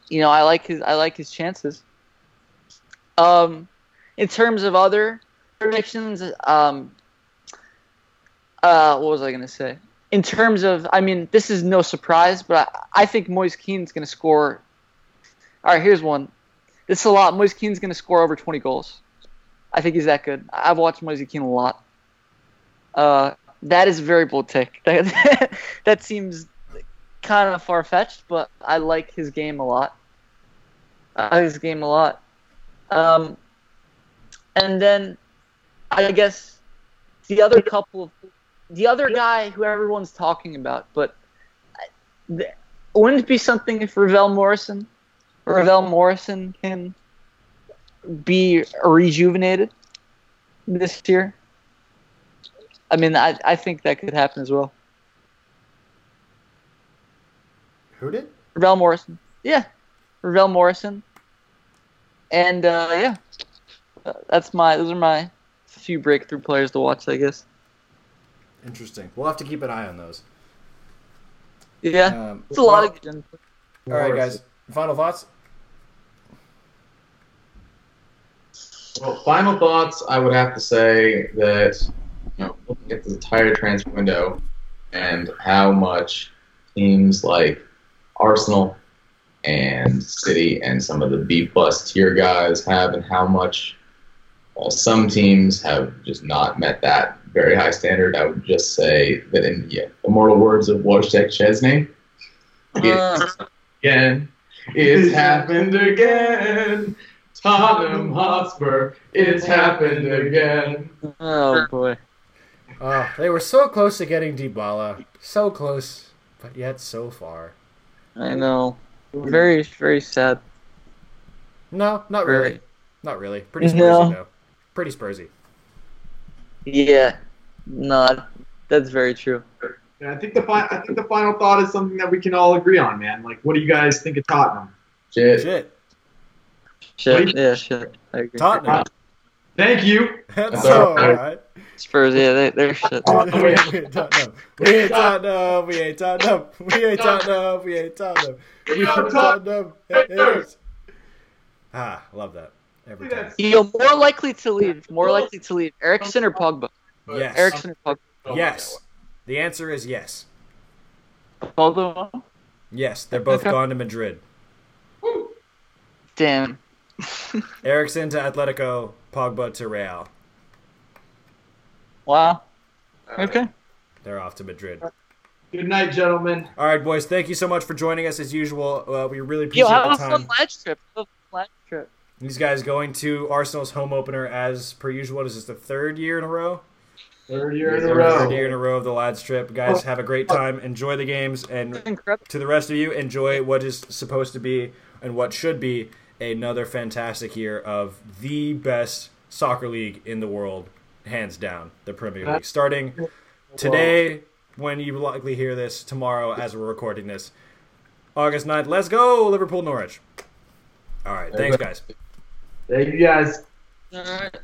you know, I like his I like his chances. Um, in terms of other predictions, um, uh, what was I gonna say? In terms of, I mean, this is no surprise, but I, I think Moise Kean's gonna score. All right, here's one. This is a lot. Moise Kean's going to score over 20 goals. I think he's that good. I've watched Moise Kean a lot. Uh, that is a very bold take. That, that seems kind of far fetched, but I like his game a lot. I like his game a lot. Um, and then I guess the other couple of the other guy who everyone's talking about, but th- wouldn't it be something if Ravel Morrison Ravel Morrison can be rejuvenated this year. I mean, I, I think that could happen as well. Who did? Ravel Morrison. Yeah. Ravel Morrison. And uh, yeah, that's my. Those are my few breakthrough players to watch. I guess. Interesting. We'll have to keep an eye on those. Yeah, Um, it's a lot well, of good. All right, guys. Final thoughts. Well, final thoughts. I would have to say that you know, looking at the entire transfer window and how much teams like Arsenal and City and some of the B plus tier guys have, and how much uh, some teams have just not met that very high standard. I would just say that in the immortal words of Wojciech Szczesny, it's again. It's happened again. Tottenham Hotspur. It's happened again. Oh boy. Oh, they were so close to getting Dybala. So close, but yet so far. I know. Very, very sad. No, not really. Not really. Pretty Spursy No. though. Pretty Spursy. Yeah. No, that's very true. Yeah, I think the fi- I think the final thought is something that we can all agree on, man. Like, what do you guys think of Tottenham? Shit. Shit. Shit. Yeah, shit. I agree. Tottenham. Thank you. That's That's all all right. Spurs. Yeah, they, they're shit. we ain't Tottenham. We ain't Tottenham. We ain't Tottenham. We ain't Tottenham. We ain't Tottenham. We ain't Tottenham. Haters. Ah, love that. Every time. Yo, more likely to leave. More likely to leave. Eriksen or Pogba? Yes. Eriksen or Pogba? Yes. The answer is yes. Both of them. Yes, they're both Okay. gone to Madrid. Damn. Eriksen to Atletico, Pogba to Real. Wow. Okay. They're off to Madrid. Good night, gentlemen. All right, boys. Thank you so much for joining us as usual. Uh, we really Yo, appreciate have the a time. fun ledge trip. Have a ledge trip. These guys going to Arsenal's home opener as per usual. What is this, the third year in a row? Third year in a row. Third year in a row of the lads trip. Guys, have a great time. Enjoy the games. And to the rest of you, enjoy what is supposed to be and what should be another fantastic year of the best soccer league in the world, hands down, the Premier League. Starting today, when you likely hear this, tomorrow as we're recording this, August 9th. Let's go, Liverpool Norwich. All right, thanks, guys. Thank you guys. All right.